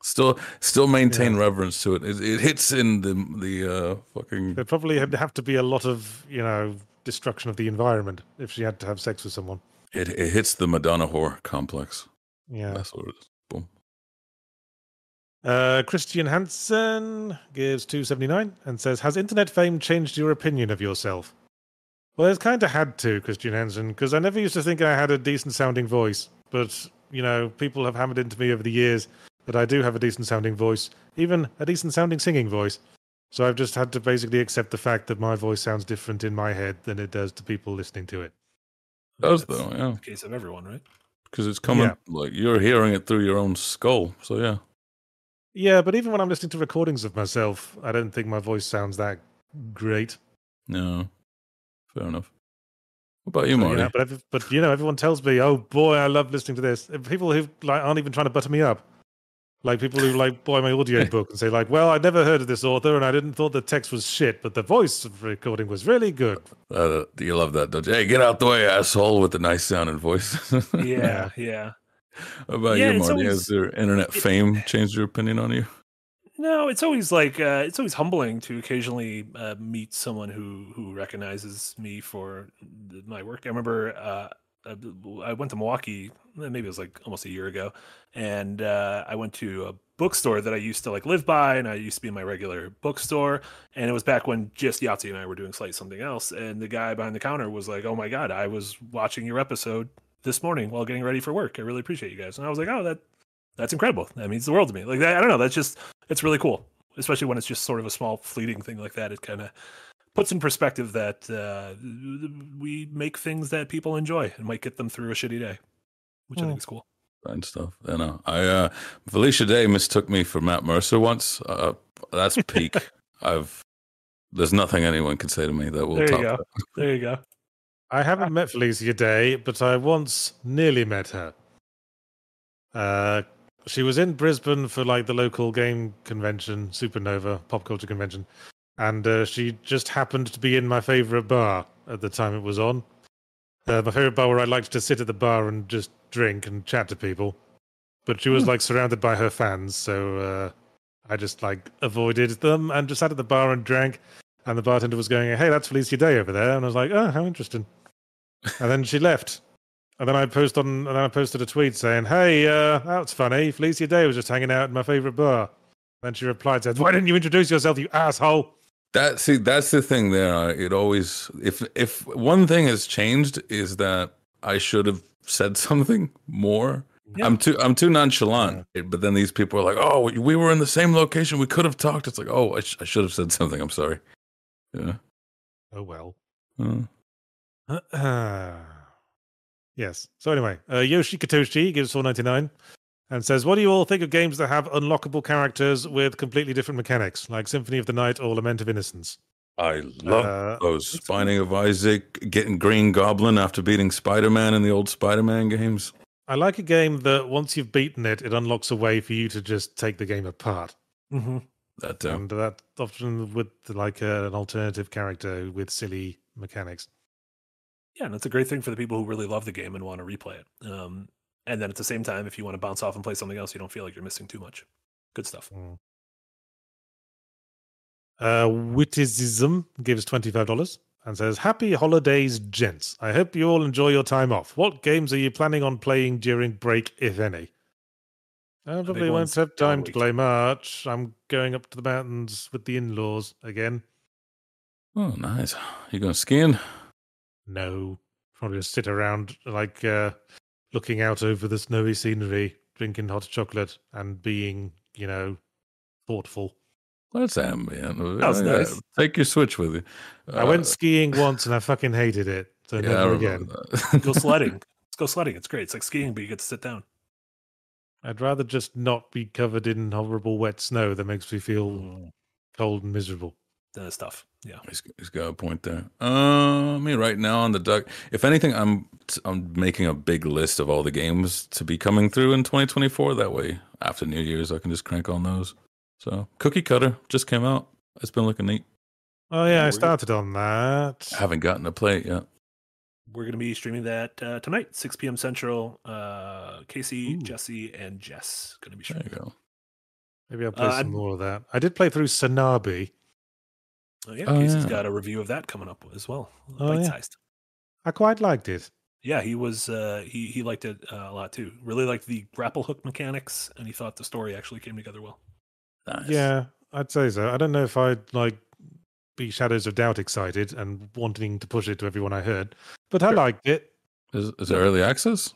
Still still maintain Yeah. reverence to it. it. It hits in the the uh fucking There'd probably have have to be a lot of, you know, destruction of the environment if she had to have sex with someone. it, it hits the Madonna whore complex. Yeah. That's what it is. Boom. Uh, Christian Hansen gives 279 and says, Has internet fame changed your opinion of yourself? Well, it's kind of had to, Christian Hansen, because I never used to think I had a decent sounding voice. But, you know, people have hammered into me over the years that I do have a decent sounding voice, even a decent sounding singing voice. So I've just had to basically accept the fact that my voice sounds different in my head than it does to people listening to it. Does That's though, yeah. the case of everyone, right? Because it's coming Yeah. like you're hearing it through your own skull. So yeah. Yeah, but even when I'm listening to recordings of myself, I don't think my voice sounds that great. No. Fair enough. What about you, So, Marty? know, but but you know, everyone tells me, "Oh boy, I love listening to this." People who like aren't even trying to butter me up, like people who like buy my audio [LAUGHS] book and say, "Like, well, I never heard of this author, and I didn't thought the text was shit, but the voice of recording was really good." Uh, you love that, don't you? Hey, get out the way, asshole, with the nice sounding voice. [LAUGHS] Yeah, yeah. What about Yeah, you, Marty? always- Has your internet it- fame changed your opinion on you? No, it's always like uh, it's always humbling to occasionally uh, meet someone who who recognizes me for my work. I remember uh, I went to Milwaukee, eh, maybe it was like almost a year ago, and uh, I went to a bookstore that I used to like live by, and I used to be in my regular bookstore, and it was back when just Yahtzee and I were doing slightly something else, and the guy behind the counter was like, "Oh my god, I was watching your episode this morning while getting ready for work. I really appreciate you guys," and I was like, "Oh, that." That's incredible. That means the world to me. Like that, I don't know. That's just it's really cool, especially when it's just sort of a small, fleeting thing like that. It kind of puts in perspective that uh, we make things that people enjoy and might get them through a shitty day, which I Hmm. think is cool. Fine stuff. You know, I uh, Felicia Day mistook me for Matt Mercer once. Uh, that's [LAUGHS] peak. I've there's nothing anyone can say to me that will There top you go. that. There you go. I haven't met Felicia Day, but I once nearly met her. Uh, she was in Brisbane for like the local game convention, Supernova pop culture convention, and uh, she just happened to be in my favorite bar at the time it was on. Uh, my favorite bar where I liked to sit at the bar and just drink and chat to people. But she was like surrounded by her fans, so uh, I just like avoided them and just sat at the bar and drank. And the bartender was going, "Hey, that's Felicia Day over there," and I was like, "Oh, how interesting." and then she left. And then I posted on, and then I posted a tweet saying, "Hey, uh, that's funny. Felicia Day was just hanging out in my favorite bar." Then she replied, "said Why didn't you introduce yourself, you asshole?" That see, that's the thing. There, uh, it always if if one thing has changed is that I should have said [LAUGHS] something more. Yeah. I'm too I'm too nonchalant. But then these people are like, "Oh, we were in the same location. We could have talked." It's like, "Oh, I, sh- I should have said something. I'm sorry." Yeah. Oh well. Uh, yes. So anyway, uh, Yoshi Katoshi gives 4.99 and says, "What do you all think of games that have unlockable characters with completely different mechanics, like Symphony of the Night or Lament of Innocence?" I love Uh, those Binding of Isaac, getting Green Goblin after beating Spider Man in the old Spider Man games. I like a game that once you've beaten it, it unlocks a way for you to just take the game apart. Mm-hmm. That too. And that often with like uh, an alternative character with silly mechanics. Yeah, and it's a great thing for the people who really love the game and want to replay it. Um, and then at the same time, if you want to bounce off and play something else, you don't feel like you're missing too much. Good stuff. Mm. Uh, Witticism gives $25 and says, Happy holidays, gents. I hope you all enjoy your time off. What games are you planning on playing during break, if any? I probably won't have time to play much. I'm going up to the mountains with the in laws again. Oh, nice. You going skiing? No, probably just sit around like uh, looking out over the snowy scenery, drinking hot chocolate, and being, you know, thoughtful. That's ambient. That was Yeah, nice. Take your Switch with you. I Uh, went skiing once and I fucking hated it. So yeah, never again. Go [LAUGHS] sledding. Let's go sledding. It's great. It's like skiing, but you get to sit down. I'd rather just not be covered in horrible wet snow that makes me feel Mm. cold and miserable. Then it's tough. Yeah. He's, he's got a point there. Uh, me right now on the duck. If anything, I'm I'm making a big list of all the games to be coming through in 2024. That way, after New Year's, I can just crank on those. So, Cookie Cutter just came out. It's been looking neat. Oh yeah, I started on that. I haven't gotten to play it yet. We're going to be streaming that uh, tonight, 6 p.m. Central. Uh, Casey, Ooh. Jesse, and Jess going to be There streaming. you go. Maybe I'll play Uh, some I'm- more of that. I did play through Sanabi. Oh, yeah. Oh, Casey's yeah. got a review of that coming up as well. Oh. Bite sized. I quite liked it. Yeah, he was. Uh, he he liked it uh, a lot too. Really liked the grapple hook mechanics, and he thought the story actually came together well. Nice. Yeah, I'd say so. I don't know if I'd like be Shadows of Doubt excited and wanting to push it to everyone I heard, but I Sure. liked it. Is, is it early access?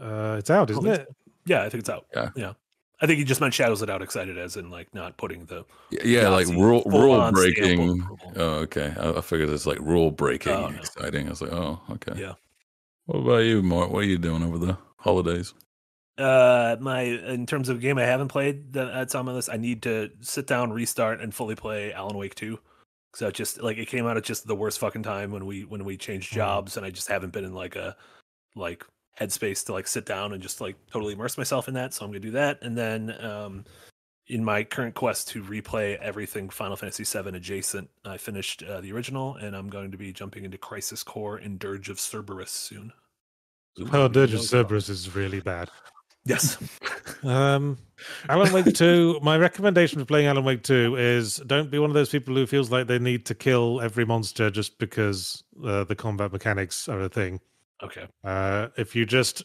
Uh, it's out, isn't don't it? Yeah, I think it's out. Yeah. yeah. I think he just meant Shadows it out excited, as in like not putting the. Yeah, like rule rule full-on stamp of breaking. Oh, okay. I, I figured it's like rule breaking Oh, no. exciting. I was like, oh, okay. Yeah. What about you, Mort? What are you doing over the holidays? Uh, my in terms of game I haven't played that that's on my list. I need to sit down, restart, and fully play Alan Wake Two. So it just like it came out at just the worst fucking time when we when we changed Mhm. jobs, and I just haven't been in like a like headspace to like sit down and just like totally immerse myself in that. So I'm gonna do that, and then um, in my current quest to replay everything Final Fantasy VII adjacent, I finished uh, the original, and I'm going to be jumping into Crisis Core and Dirge of Cerberus soon. Oh, Dirge of Those are- Cerberus is really bad. Yes. [LAUGHS] Um, Alan Wake 2, my recommendation for playing Alan Wake 2 is don't be one of those people who feels like they need to kill every monster just because uh, the combat mechanics are a thing. Okay. Uh, if you just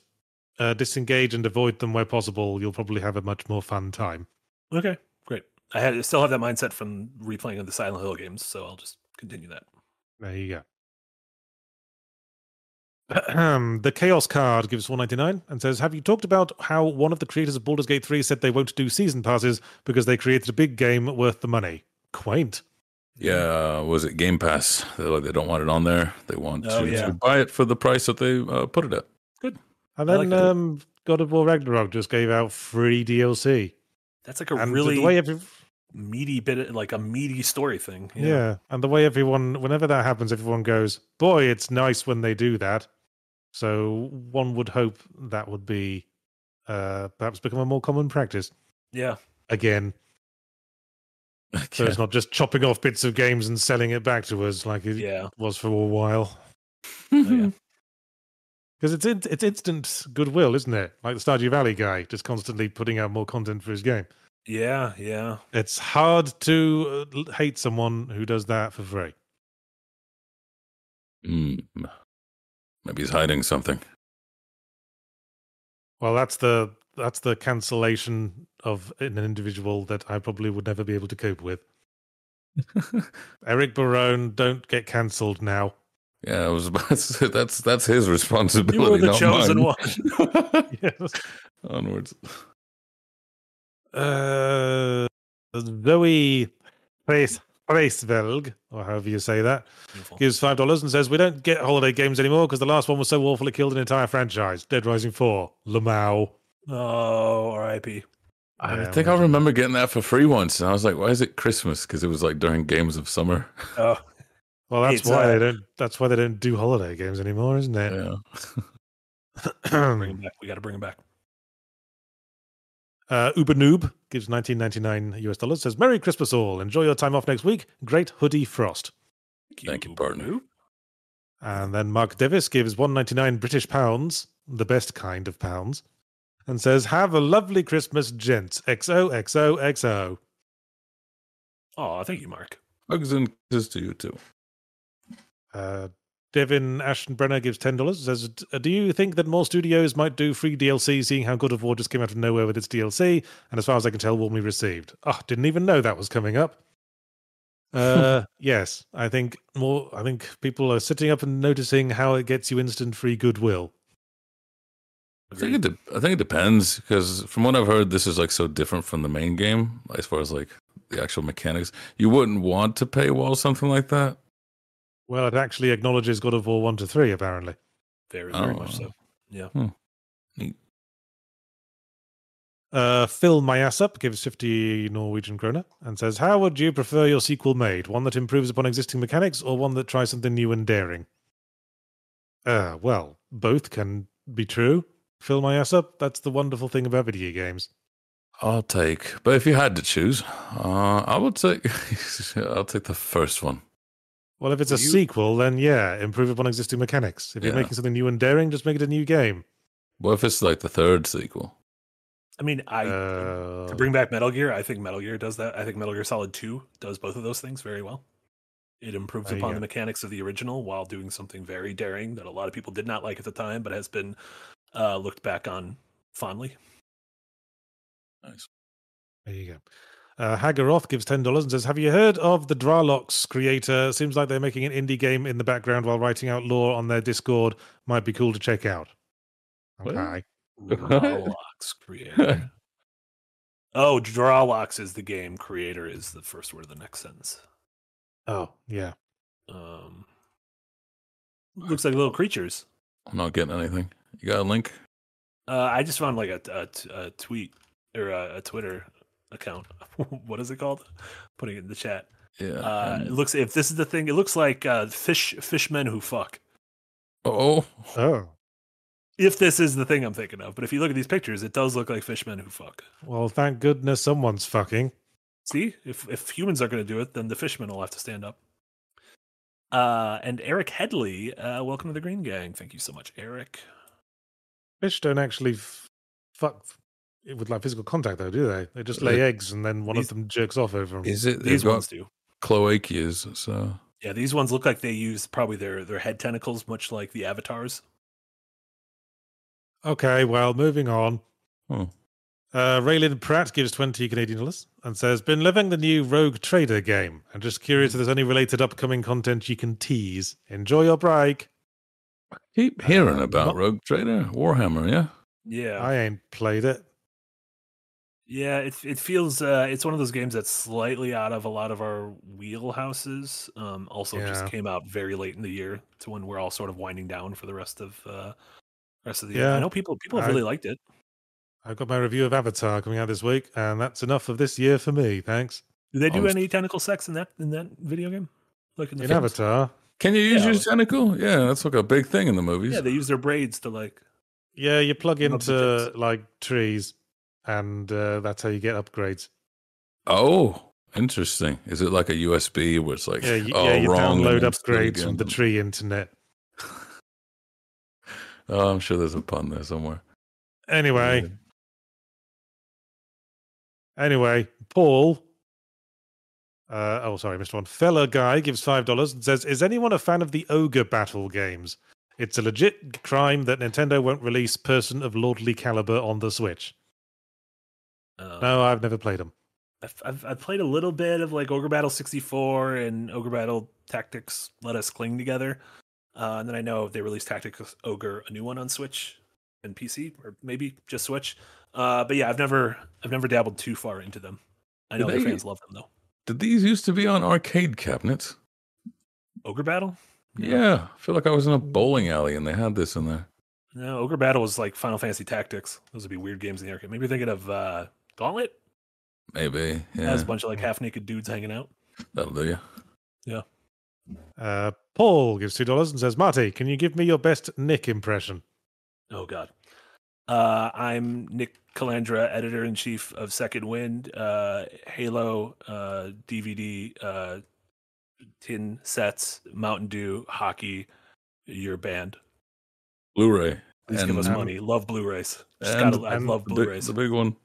uh, disengage and avoid them where possible, you'll probably have a much more fun time. Okay, great. I had still have that mindset from replaying of the Silent Hill games, so I'll just continue that. There you go. [CLEARS THROAT] the Chaos card gives 4.99 and says, "Have you talked about how one of the creators of Baldur's Gate 3 said they won't do season passes because they created a big game worth the money?" Quaint. Yeah, was it Game Pass? They're like, they don't want it on there. They want Oh, to, yeah. to buy it for the price that they uh, put it at. Good. And then like um, God of War Ragnarok just gave out free DLC. That's like a And really the way every, meaty bit, of, like a meaty story thing. yeah. and the way everyone, whenever that happens, everyone goes, "Boy, it's nice when they do that." So one would hope that would be uh, perhaps become a more common practice yeah. again. So it's not just chopping off bits of games and selling it back to us like it Yeah. was for a while. [LAUGHS] Oh, yeah. Because it's in, it's instant goodwill, isn't it? Like the Stardew Valley guy, just constantly putting out more content for his game. Yeah. Yeah. It's hard to uh, hate someone who does that for free. Mm. Maybe he's hiding something. Well, that's the that's the cancellation of an individual that I probably would never be able to cope with. [LAUGHS] Eric Barone, don't get cancelled now. Yeah, I was about to say that's that's his responsibility. You responsibility. were the not chosen mine. one. [LAUGHS] Yes. Onwards. Uh, Zoe Place Placevelg, or however you say that, Beautiful. gives five dollars and says we don't get holiday games anymore because the last one was so awful it killed an entire franchise. Dead Rising Four, Lamau. Oh, R.I.P. I Yeah, think I remember getting that for free once, and I was like, "Why is it Christmas?" Because it was like during games of summer. Oh, Well, that's It's, why uh, they don't. That's why they don't do holiday games anymore, isn't it? Yeah. [CLEARS THROAT] bring him back. We got to bring him back. Uh, Uber Noob gives 19.99 US dollars. Says, "Merry Christmas all. Enjoy your time off next week. Great hoodie frost." Thank you, partner. And then Mark Davis gives 199 British pounds, the best kind of pounds, and says, "Have a lovely Christmas, gents. XOXOXO." Oh, thank you, Mark. Hugs and kisses to you too. Uh, Devin Ashton-Brenner gives ten dollars. Says, "Do you think that more studios might do free DLC, seeing how God of War just came out of nowhere with its DLC, and as far as I can tell, warmly received? Oh, didn't even know that was coming up." [LAUGHS] Uh, yes, I think more. I think people are sitting up and noticing how it gets you instant free goodwill. I think it. De- I think it depends because from what I've heard, this is like so different from the main game as far as like the actual mechanics. You wouldn't want to pay paywall something like that. Well, it actually acknowledges God of War one to three, apparently. Very, very Oh. much so. Yeah. Uh, Phil Mayasup gives 50 Norwegian kroner and says, How would you prefer your sequel made? One that improves upon existing mechanics or one that tries something new and daring? Uh, well, both can be true. Phil up. that's the wonderful thing about video games. I'll take, but if you had to choose, uh, I would take. [LAUGHS] I'll take the first one. Well, if it's a you- sequel, then yeah, improve upon existing mechanics. If you're making something new and daring, just make it a new game. What if it's like the third sequel? I mean, I Uh, to bring back Metal Gear. I think Metal Gear does that. I think Metal Gear Solid Two does both of those things very well. It improves There you upon the mechanics of the original while doing something very daring that a lot of people did not like at the time, but has been uh, looked back on fondly. Nice. There you go. Uh, Hagaroth gives ten dollars and says, "Have you heard of the Dralox creator? Seems like they're making an indie game in the background while writing out lore on their Discord. Might be cool to check out." What? Okay. Drawlocks creator. [LAUGHS] oh, Drawlocks is the game. Creator is the first word of the next sentence. Oh yeah. Um, looks like little creatures. I'm not getting anything. You got a link? Uh, I just found like a a tweet or a, a Twitter account. [LAUGHS] what is it called? Putting it in the chat. Yeah. Uh, it looks if this is the thing, it looks like uh, fish fishmen who fuck. oh, Oh If this is the thing I'm thinking of, but if you look at these pictures, it does look like fishmen who fuck. well, thank goodness someone's fucking. See, if if humans are going to do it, then the fishmen will have to stand up. Uh, and Eric Headley, uh, welcome to the Green Gang. Thank you so much, Eric. Fish don't actually f- fuck f- with like physical contact, though, do they? They just lay Uh, eggs and then one these- of them jerks off over them. is it? These They've got ones do. cloacias, so Yeah, these ones look like they use probably their their head tentacles, much like the avatars. Okay, well, moving on. Hmm. Uh, Raylin Pratt gives 20 Canadian dollars and says, Been living the new Rogue Trader game. I'm just curious if there's any related upcoming content you can tease. Enjoy your break. Keep hearing Uh, about not- Rogue Trader, Warhammer. Yeah. Yeah, I ain't played it. Yeah, it it feels uh, it's one of those games that's slightly out of a lot of our wheelhouses. Um, also, just came out very late in the year to when we're all sort of winding down for the rest of uh, rest of the Yeah, year. I know people people have I- really liked it. I've got my review of Avatar coming out this week, and that's enough of this year for me. Thanks. Do they do Almost- any tentacle sex in that in that video game? Like in the In? Avatar, Can you use Yeah. your tentacle? Yeah, that's like a big thing in the movies. Yeah, they use their braids to like. yeah, you plug into like trees, and uh, that's how you get upgrades. oh, interesting. Is it like a USB where it's like, Yeah, you, oh, yeah, you wrong, download and then still upgrades from the tree internet. [LAUGHS] Oh, I'm sure there's a pun there somewhere. Anyway, Anyway, Paul. Uh, oh, sorry, Mr. One. Fella guy gives five dollars and says, "Is anyone a fan of the ogre battle games? It's a legit crime that Nintendo won't release Person of Lordly Caliber on the Switch." Uh, No, I've never played them. I've, I've I've played a little bit of like Ogre Battle 64 and Ogre Battle Tactics Let Us Cling Together. Uh, and then I know they released Tactics Ogre, a new one on Switch and PC, or maybe just Switch. Uh, but yeah, I've never I've never dabbled too far into them. I know the they- fans love them though. Did these used to be on arcade cabinets? Ogre Battle? Yeah, I feel like I was in a bowling alley and they had this in there. No, Ogre Battle was like Final Fantasy Tactics. Those would be weird games in the arcade. Maybe you're thinking of uh, Gauntlet Maybe. has Yeah. a bunch of like half naked dudes hanging out. That'll do you. Uh, Paul gives two dollars and says, "Marty, can you give me your best Nick impression?" Oh God. Uh, I'm Nick Calandra, editor in chief of Second Wind, uh, Halo uh, DVD, uh, tin sets, Mountain Dew, hockey, your band. Blu-ray. Please And- give us um, money. Love Blu-rays. Just and- gotta, I love big, Blu-rays. the big one.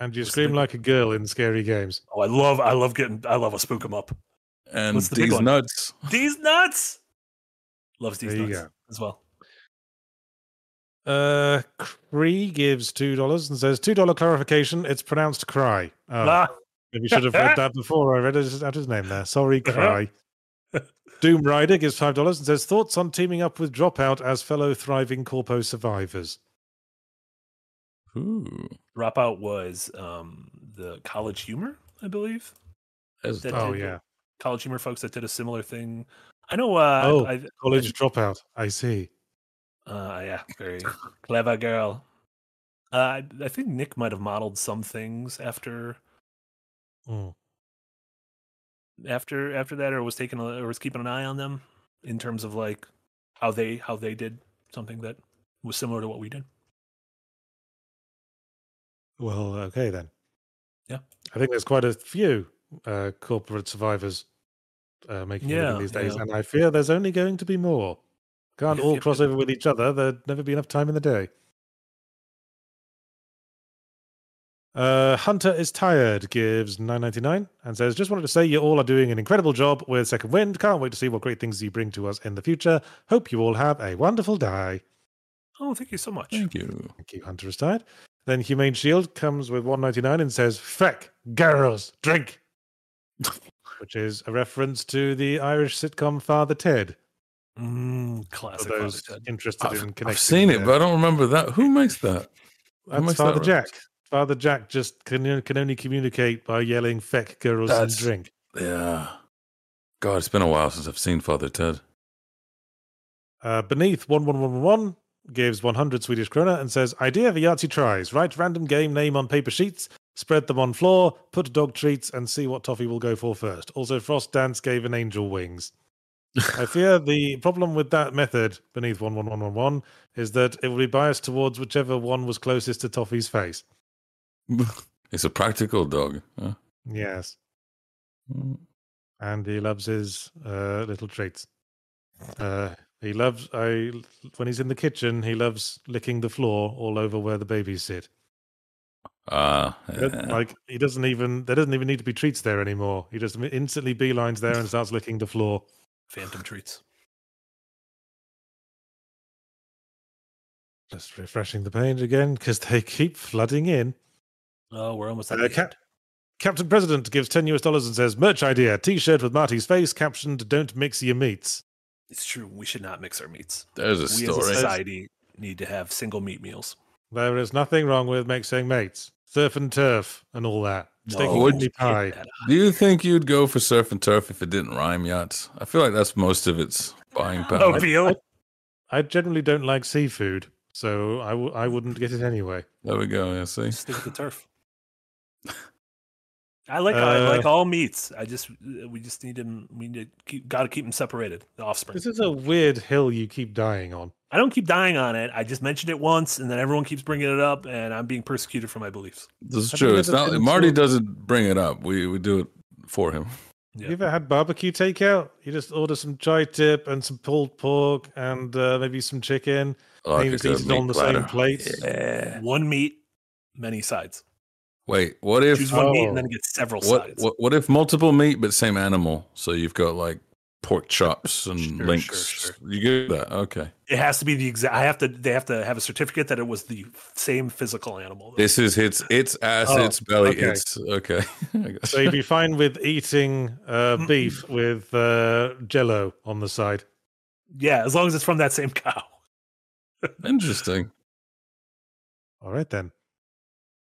And you What's scream big like a girl in scary games. Oh, I love, I love getting, I love a spook 'em up. And What's the big these nuts. These nuts. Loves these There nuts as well. Uh, Cree gives two dollars and says, two dollar clarification. It's pronounced cry. Oh, Ah, maybe should have read that before I read his, out his name there. Sorry, cry. Doom Rider gives five dollars and says, thoughts on teaming up with Dropout as fellow thriving corpo survivors. Ooh. Dropout was um, the College Humor, I believe. That's That Oh did- yeah, College Humor folks that did a similar thing. I know. Uh, Oh. I, college dropout. I see. Uh, yeah, very clever girl. Uh, I, I think Nick might have modeled some things after Mm. after after that, or was taking a, or was keeping an eye on them in terms of like how they how they did something that was similar to what we did. Well, okay then. Yeah. I think there's quite a few uh, corporate survivors uh, making Yeah, these days, yeah. and I fear there's only going to be more. Can't all cross over with each other. There'd never be enough time in the day. Uh, Hunter is tired. Gives nine ninety nine and says, "Just wanted to say you all are doing an incredible job with Second Wind. Can't wait to see what great things you bring to us in the future. Hope you all have a wonderful day." Oh, thank you so much. Thank you. Thank you, Hunter is tired. Then Humane Shield comes with 199 and says, Feck, girls, drink. [LAUGHS] Which is a reference to the Irish sitcom Father Ted. Mm, For classic. those Father Ted. interested in I've, connecting. I've seen it, there. but I don't remember that. Who makes that? Who That's makes that Father Jack. reference? Father Jack just can, can only communicate by yelling, Feck, girls, and drink. Yeah. God, it's been a while since I've seen Father Ted. Uh, beneath 11111 gives 100 Swedish krona and says, Idea for Yahtzee tries. Write random game name on paper sheets, spread them on floor, put dog treats, and see what toffee will go for first. Also, Frost Dance gave an angel wings. I fear the problem with that method beneath 11111 is that it will be biased towards whichever one was closest to Toffee's face. [LAUGHS] it's a practical dog. huh? Yes. Mm. And he loves his uh, little treats. Uh, he loves I when he's in the kitchen. He loves licking the floor all over where the babies sit. Ah, yeah. Like he doesn't even there doesn't even need to be treats there anymore. He just instantly beelines there and starts licking the floor. Phantom treats. Just refreshing the page again because they keep flooding in. Oh, we're almost at Uh, the Cap- end. Captain President gives ten US dollars and says merch idea: T-shirt with Marty's face captioned "Don't mix your meats." It's true. We should not mix our meats. There's a We as a society need to have single meat meals. There is nothing wrong with mixing mates, surf and turf, and all that. Steak No, would candy get pie. Do you think you'd go for surf and turf if it didn't rhyme yachts? I feel like that's most of its buying power. Oh, feel it. I generally don't like seafood, so I w- I wouldn't get it anyway. There we go. Yeah, see. Stick with the turf. I like I Uh, like all meats. I just we just need them. We need to keep got to keep them separated. The offspring. This is a weird hill you keep dying on. I don't keep dying on it. I just mentioned it once, and then everyone keeps bringing it up, and I'm being persecuted for my beliefs. This is Have true. It's not been Marty to- doesn't bring it up. We we do it for him. Yeah. You ever had barbecue takeout? You just order some tri-tip and some pulled pork and uh, maybe some chicken. Like and you eat meat on the platter. same plate. Yeah. One meat, many sides. Wait, what if Choose one meat, Oh. and then get several what, sides. what what if multiple meat but same animal? So you've got like pork chops and Sure, links. sure, sure. You get that? Okay. It has to be the exact. I have to. They have to have a certificate that it was the same physical animal. This is its its ass, Oh, its belly, okay. its okay. [LAUGHS] So you'd be fine with eating uh, beef with uh, jello on the side. yeah, as long as it's from that same cow. [LAUGHS] Interesting. All right then.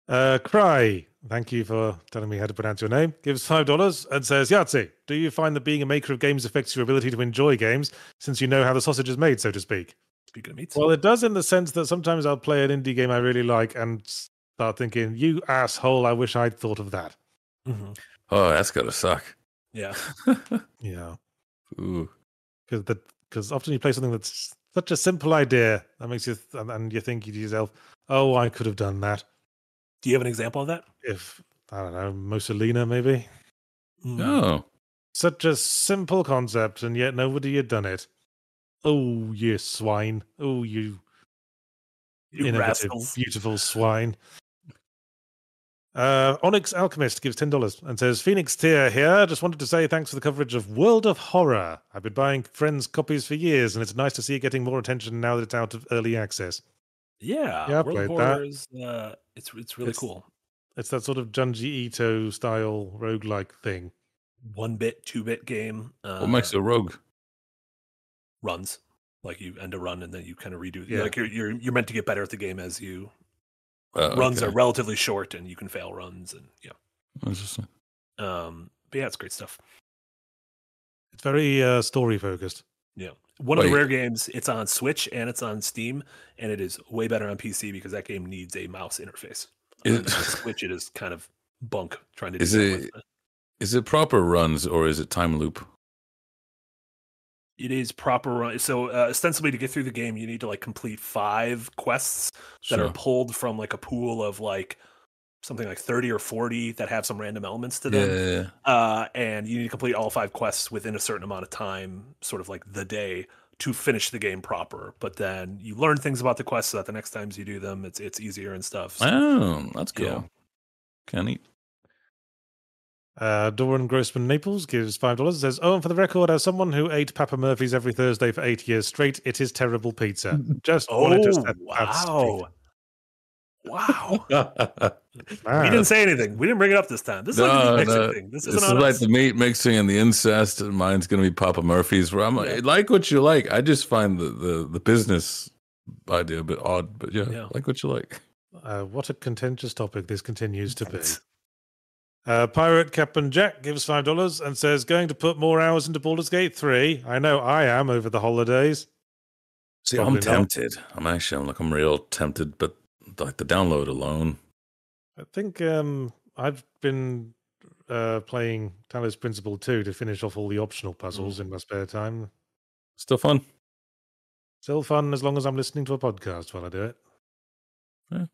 Uh, Cry, thank you for telling me how to pronounce your name. Gives five dollars and says, Yahtzee, do you find that being a maker of games affects your ability to enjoy games, since you know how the sausage is made, so to speak? Speaking of meats, Well, it does in the sense that sometimes I'll play an indie game I really like, and start thinking, "You asshole! I wish I'd thought of that." Mhm. Oh, that's gotta suck. Yeah. [LAUGHS] Yeah, Ooh. because that because often you play something that's such a simple idea that makes you th- and, and you think to yourself, "Oh, I could have done that Do you have an example of that? if I don't know Mussolini maybe." Mm. Oh. Such a simple concept, and yet nobody had done it. Oh, you swine! Oh, you You innovative, rascals. beautiful swine. Uh, Onyx Alchemist gives ten dollars and says, "Phoenix Tier here. Just wanted to say thanks for the coverage of World of Horror. I've been buying friends copies for years, and it's nice to see it getting more attention now that it's out of early access. Yeah. Yeah, I World of played that. Horror is, uh, it's it's really It's- cool. It's that sort of Junji Ito style roguelike thing. One bit, two bit game. Uh, What makes a rogue? runs? Like you end a run and then you kind of redo. Yeah. Like you're you're you're meant to get better at the game as you Uh, runs okay. are relatively short and you can fail runs and yeah. Interesting. Um, but yeah, it's great stuff. It's very uh, story focused. Yeah. One of the rare games, it's on Switch and it's on Steam, and it is way better on PC because that game needs a mouse interface. Is- On [LAUGHS] Switch, it is kind of bunk trying to do Is that it- with- it proper runs or is it time loop? It is proper run. So uh, ostensibly, to get through the game, you need to like complete five quests that Sure. are pulled from like a pool of like something like 30 or 40 that have some random elements to them. yeah, yeah. uh, and you need to complete all five quests within a certain amount of time, sort of like the day, to finish the game proper. But then you learn things about the quests so that the next times you do them, it's it's easier and stuff. So, Oh, that's cool. Yeah. Can eat. Uh, Doran Grossman Naples gives five dollars. Says, "Oh, and for the record, as someone who ate Papa Murphy's every Thursday for eight years straight, it is terrible pizza. [LAUGHS] Just wanted to oh that wow, wow! [LAUGHS] we Man. didn't say anything. We didn't bring it up this time. This is like a No, meat mixing no. thing. This This isn't is like us. the meat mixing and the incest, and mine's gonna be Papa Murphy's. Where I'm Yeah. like, like what you like. I just find the, the, the business idea a bit odd, but yeah, Yeah. like what you like. Uh, what a contentious topic this continues to be. Uh, Pirate Captain Jack gives five dollars and says, "Going to put more hours into Baldur's Gate 3. I know I am over the holidays. See, Probably I'm not. tempted. I'm actually, I'm like, I'm real tempted, but like the download alone. I think um, I've been uh, playing Talos Principle 2 to finish off all the optional puzzles in my spare time. Still fun. Still fun as long as I'm listening to a podcast while I do it. Yeah.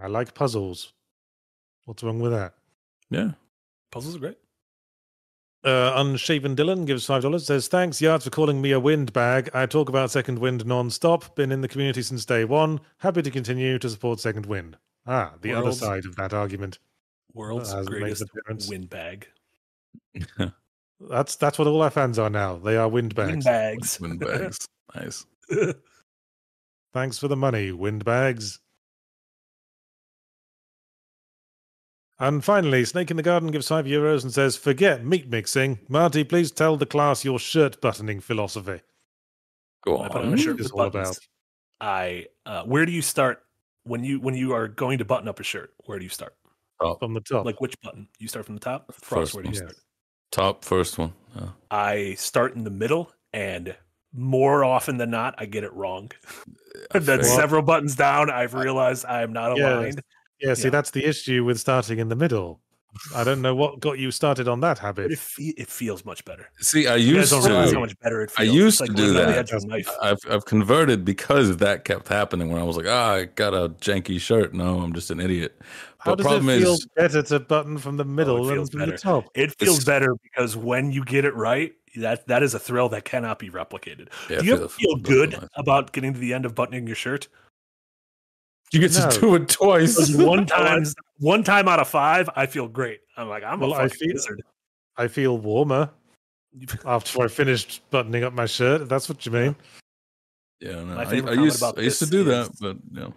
I like puzzles. What's wrong with that? Yeah. Puzzles are great. Uh, Unshaven Dylan gives five dollars. Says thanks, Yards, for calling me a wind bag. I talk about Second Wind non-stop. Been in the community since day one. Happy to continue to support Second Wind. Ah, the other side of that argument. World's hasn't greatest the difference. windbag. [LAUGHS] That's that's what all our fans are now. They are windbags. Windbags. Windbags. nice. [LAUGHS] Thanks for the money, windbags. And finally, Snake in the Garden gives five euros and says, "Forget meat mixing, Marty. Please tell the class your shirt buttoning philosophy." Go I put on on. a shirt What is with all buttons. about? I uh, where do you start when you when you are going to button up a shirt? Where do you start? Top, From the top, Like which button? You start from the top. Frost, First where do you one. start? top first one. Yeah. I start in the middle, and more often than not, I get it wrong. I [LAUGHS] then figured. several buttons down, I've realized I am not Yes. Aligned. yeah. See, yeah. that's the issue with starting in the middle. I don't know what got you started on that habit. it, fe- it feels much better. See, I used don't how to. much better it I feels. used It's to like do living on the that. edge of a knife. I've I've converted because that kept happening when I was like, ah, I got a janky shirt. No, I'm just an idiot. How But does problem it feel is, better to button from the middle than from better. the top? It feels It's- better because when you get it right, that that is a thrill that cannot be replicated. Yeah, Do you feel- feel good nice. about getting to the end of buttoning your shirt? You get No. to do it twice. [LAUGHS] One time, one time out of five, I feel great. I'm like, I'm Well, a I fucking feel- wizard. I feel warmer after I finished buttoning up my shirt. if That's what you mean. Yeah, no, I, I used about I used to do that, but you know.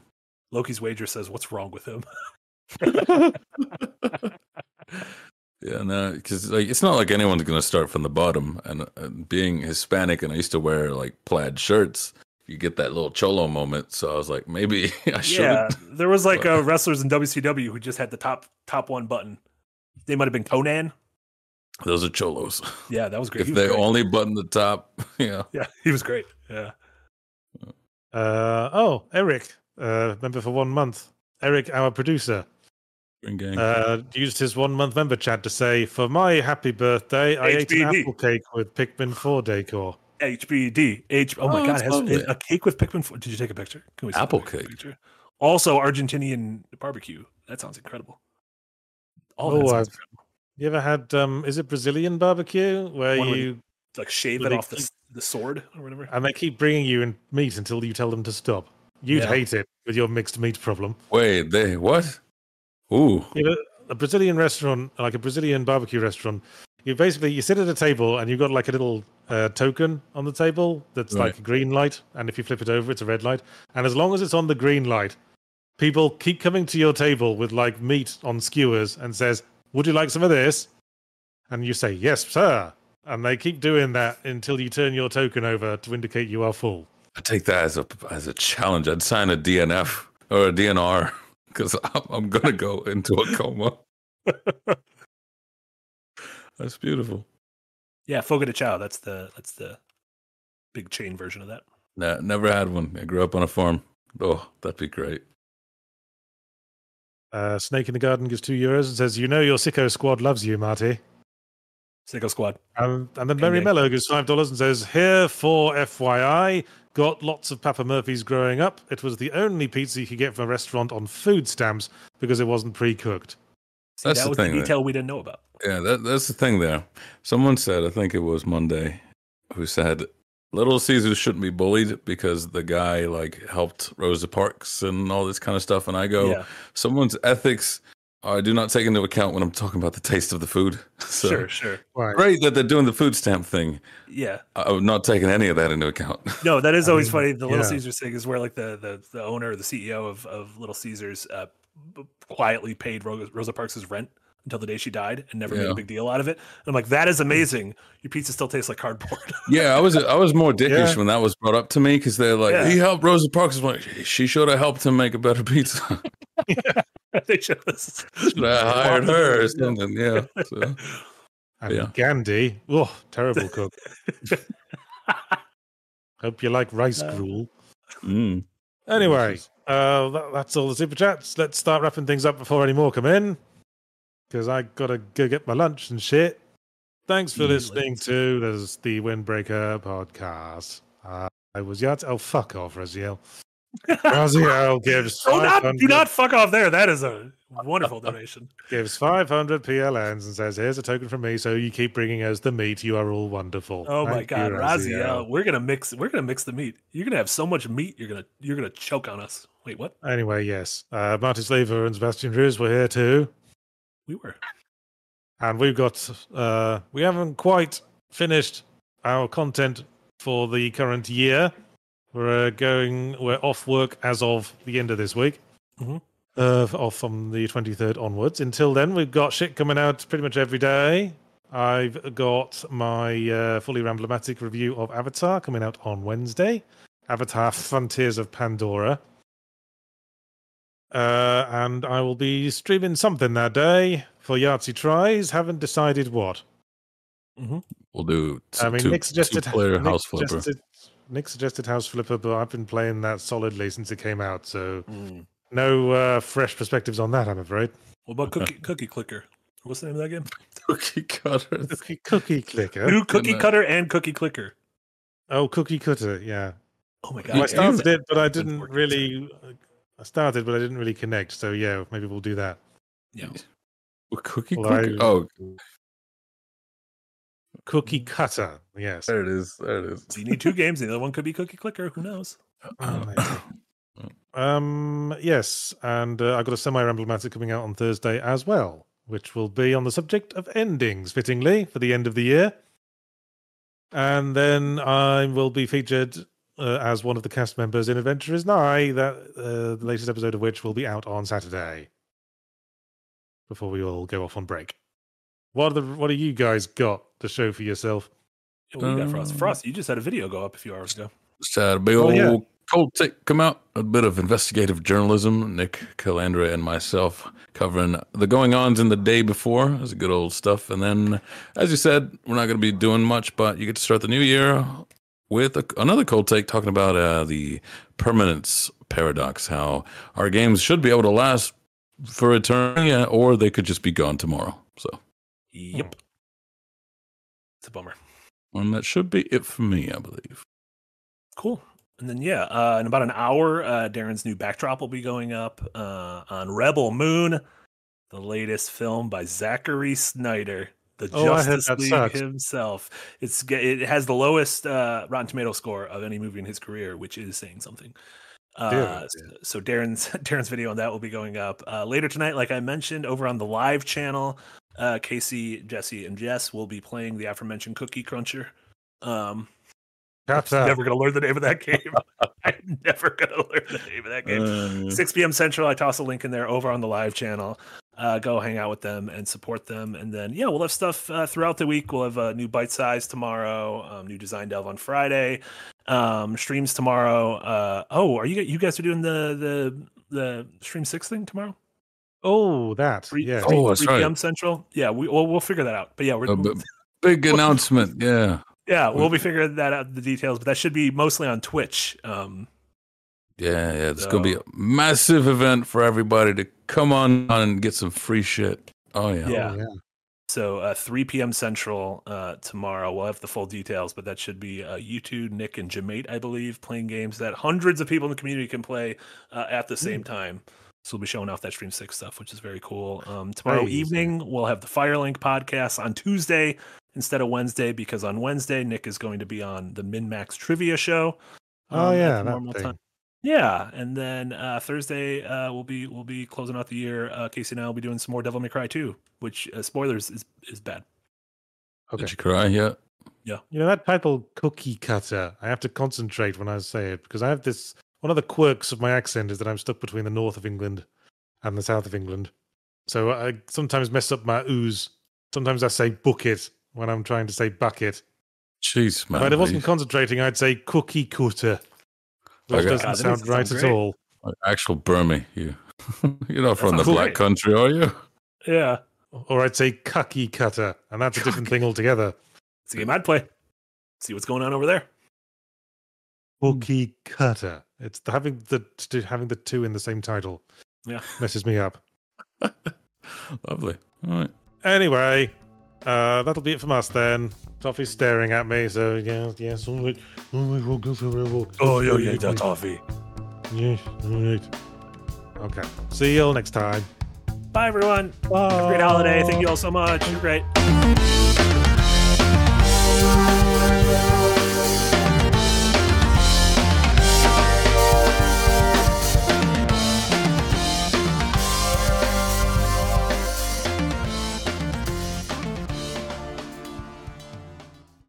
Loki's wager says, "What's wrong with him?" [LAUGHS] Yeah, no, because like it's not like anyone's gonna start from the bottom. And, and being Hispanic, and I used to wear like plaid shirts, you get that little cholo moment. So I was like, maybe [LAUGHS] I should. yeah, there was like But- [LAUGHS] uh, wrestlers in WCW who just had the top top one button. They might have been Konnan. Those are cholos. Yeah, that was [LAUGHS] great. If was they great. only button the top, yeah. yeah, he was great. Yeah, Uh, oh, Eric, uh, member for one month. Eric, our producer, uh, used his one month member chat to say, For my happy birthday, I ate an apple cake with Pikmin 4 decor. HBD. H. Oh, Oh, my god, that's it has lovely. a cake with Pikmin. Did you take a picture? Can we Apple cake. Picture? Also, Argentinian barbecue. That sounds incredible. All that Oh, sounds I've- incredible. You ever had, um, is it Brazilian barbecue? Where One where you, Like shave it they off the, the sword or whatever. and they keep bringing you in meat until you tell them to stop. You'd Yeah. hate it with your mixed meat problem. Wait, they what? Ooh. You know, a Brazilian restaurant, like a Brazilian barbecue restaurant, you basically you sit at a table and you've got like a little uh, token on the table that's Right. like a green light, and if you flip it over, it's a red light. And as long as it's on the green light, people keep coming to your table with like meat on skewers and says, "Would you like some of this?" And you say, "Yes, sir." And they keep doing that until you turn your token over to indicate you are full. I take that as a as a challenge. I'd sign a DNF or a DNR because I'm, I'm gonna go into a coma. [LAUGHS] That's beautiful. Yeah, Fogo de Chao. That's the that's the big chain version of that. Nah, never had one. I grew up on a farm. Oh, that'd be great. Uh, Snake in the Garden gives two euros and says, "You know your sicko squad loves you, Marty." Sicko Squad. Um, and then Ding Mary. Mello gives five dollars and says, "Here for FYI, got lots of Papa Murphy's growing up. It was the only pizza you could get from a restaurant on food stamps because it wasn't pre-cooked." See, That's that the was thing the that- detail we didn't know about. Yeah, that, that's the thing there. Someone said, I think it was Monday, who said Little Caesars shouldn't be bullied because the guy like helped Rosa Parks and all this kind of stuff. And I go, yeah, someone's ethics I do not take into account when I'm talking about the taste of the food. [LAUGHS] So sure, sure. Right. great that they're doing the food stamp thing. Yeah, I'm not taking any of that into account. [LAUGHS] no, that is I always mean, funny. The Little yeah. Caesars thing is where like the the, the owner, the CEO of, of Little Caesars, uh, b- quietly paid Ro- Rosa Parks' rent until the day she died and never made a big deal out of it. And I'm like, that is amazing. Your pizza still tastes like cardboard. [LAUGHS] yeah, I was I was more dickish Yeah. when that was brought up to me because they're like, Yeah. he helped Rosa Parks. I'm like, she should have helped him make a better pizza. [LAUGHS] [LAUGHS] they should have hired her or something. Yeah. So, And Yeah. Gandhi, oh, terrible cook. Hope you like rice Uh, gruel. mm. Anyway, uh, that, that's all the super chats. Let's start wrapping things up before any more come in, because I gotta go get my lunch and shit. Thanks for listening to this, the Windbreaker podcast. Uh, I was Yat. Oh, fuck off, Raziel. Raziel gives do not 500, do not fuck off there. That is a wonderful donation. [LAUGHS] gives 500 PLNs and says, "Here's a token from me. So you keep bringing us the meat. You are all wonderful." Oh my Thank you, god, Raziel, we're gonna mix. We're gonna mix the meat. You're gonna have so much meat. You're gonna you're gonna choke on us. Wait, what? Anyway, yes, uh, Martin Sliva and Sebastian Ruiz were here too. We were. and we've got uh we haven't quite finished our content for the current year we're going we're off work as of the end of this week Mhm. uh off from the 23rd onwards until then we've got shit coming out pretty much every day i've got my uh, fully ramblomatic review of avatar coming out on wednesday avatar frontiers of pandora uh, and I will be streaming something that day for Yahtzee tries. Haven't decided what. We'll do t- I mean, two, Nick suggested player Nick house flipper. suggested- Nick suggested House Flipper, but I've been playing that solidly since it came out, so Mm. no uh, fresh perspectives on that. I'm afraid. What about cookie cookie clicker? What's the name of that game? Cookie cutters. Cookie, cookie clicker. New cookie cutter and cookie clicker. Oh, cookie cutter. Yeah, Oh my I god! I started it, but I didn't really. I started, but I didn't really connect. So yeah, maybe we'll do that. Yeah. Cookie Well, clicker. I- Oh, Cookie cutter. Yes. there it is. There it is. So you need two games. The other one could be cookie clicker. Who knows? Oh, Um, yes, and uh, I've got a semi ramblomatic coming out on Thursday as well, which will be on the subject of endings, fittingly, for the end of the year. And then I will be featured uh, as one of the cast members in Adventure Is Nigh, that uh, the latest episode of which will be out on Saturday. Before we all go off on break, what are the what do you guys got to show for yourself? What we got Frost? Um, Frost, you just had a video go up a few hours ago. Just had a big Oh, old yeah. cold take come out. A bit of investigative journalism. Nick Calandra and myself covering the going ons in the day before. It was good old stuff. And then, as you said, we're not going to be doing much, but you get to start the new year with a, another cold take talking about uh, the permanence paradox. How our games should be able to last for eternity, uh, or they could just be gone tomorrow. So, Yep. It's a bummer. and that should be it for me, I believe. Cool. And then yeah, uh, in about an hour, uh, Darren's new backdrop will be going up uh, on Rebel Moon, the latest film by Zachary Snyder, the Oh, I heard Justice that League sucks. himself. It's it has the lowest uh, Rotten Tomato score of any movie in his career, which is saying something. Dear, Uh, so Darren's [LAUGHS] Darren's video on that will be going up uh, later tonight. Like I mentioned, over on the live channel, uh, Casey, Jesse, and Jess will be playing the aforementioned Cookie Cruncher. Um, I'm [LAUGHS] never gonna learn the name of that game. [LAUGHS] I'm never gonna learn the name of that game. Uh, 6 p.m. Central. I toss a link in there over on the live channel. Uh, go hang out with them and support them. And then, yeah, we'll have stuff uh, throughout the week. We'll have a new bite size tomorrow, um, new design delve on Friday, um, streams tomorrow. Uh, oh, are you you guys are doing the the the stream six thing tomorrow? Oh, that. Three, Yeah. three- Oh, that's 3 p.m. Central. Yeah, we we'll, we'll figure that out. But yeah, we're a b- [LAUGHS] big announcement. Yeah. yeah we'll be figuring that out the details. But that should be mostly on Twitch. Um, Yeah, yeah. It's gonna be a massive event for everybody to come on and get some free shit. Oh yeah. Yeah. Oh, yeah. So uh, 3 p.m. Central uh, tomorrow. We'll have the full details, but that should be uh, YouTube, Nick, and Jamate, I believe, playing games that hundreds of people in the community can play uh, at the same time. So we'll be showing off that Stream Six stuff, which is very cool. Um, tomorrow Nice. evening, we'll have the Firelink podcast on Tuesday instead of Wednesday because on Wednesday Nick is going to be on the Min Max Trivia Show. Oh, um, at yeah, that normal thing. Yeah, and then uh, Thursday uh, we'll be we'll be closing out the year. Uh, Casey and I will be doing some more Devil May Cry 2, which uh, spoilers is is bad. Okay. Did you cry yet? Yeah. You know that title, Cookie Cutter. I have to concentrate when I say it because I have this. One of the quirks of my accent is that I'm stuck between the north of England and the south of England. So I sometimes mess up my ooze. Sometimes I say bucket when I'm trying to say bucket. Jeez, man. if I wasn't concentrating, I'd say cookie cutter, which Okay. doesn't God, sound right sound at all. actual Brummie, you [LAUGHS] you're not from the black great. country, are you? Yeah, Or I'd say cucky cutter, and that's a different thing altogether. it's a game I'd play. See what's going on over there. Cookie cutter. It's the, having the having the two in the same title. Yeah. messes me up. [LAUGHS] Lovely. All right. Anyway, uh, that'll be it from us then. Toffee's staring at me, so yeah, yes, all right. All right, we'll go for a walk. Okay, toffee. Yes, all right. Okay. See you all next time. Bye everyone. Bye. Have a great holiday. Thank you all so much. You're great.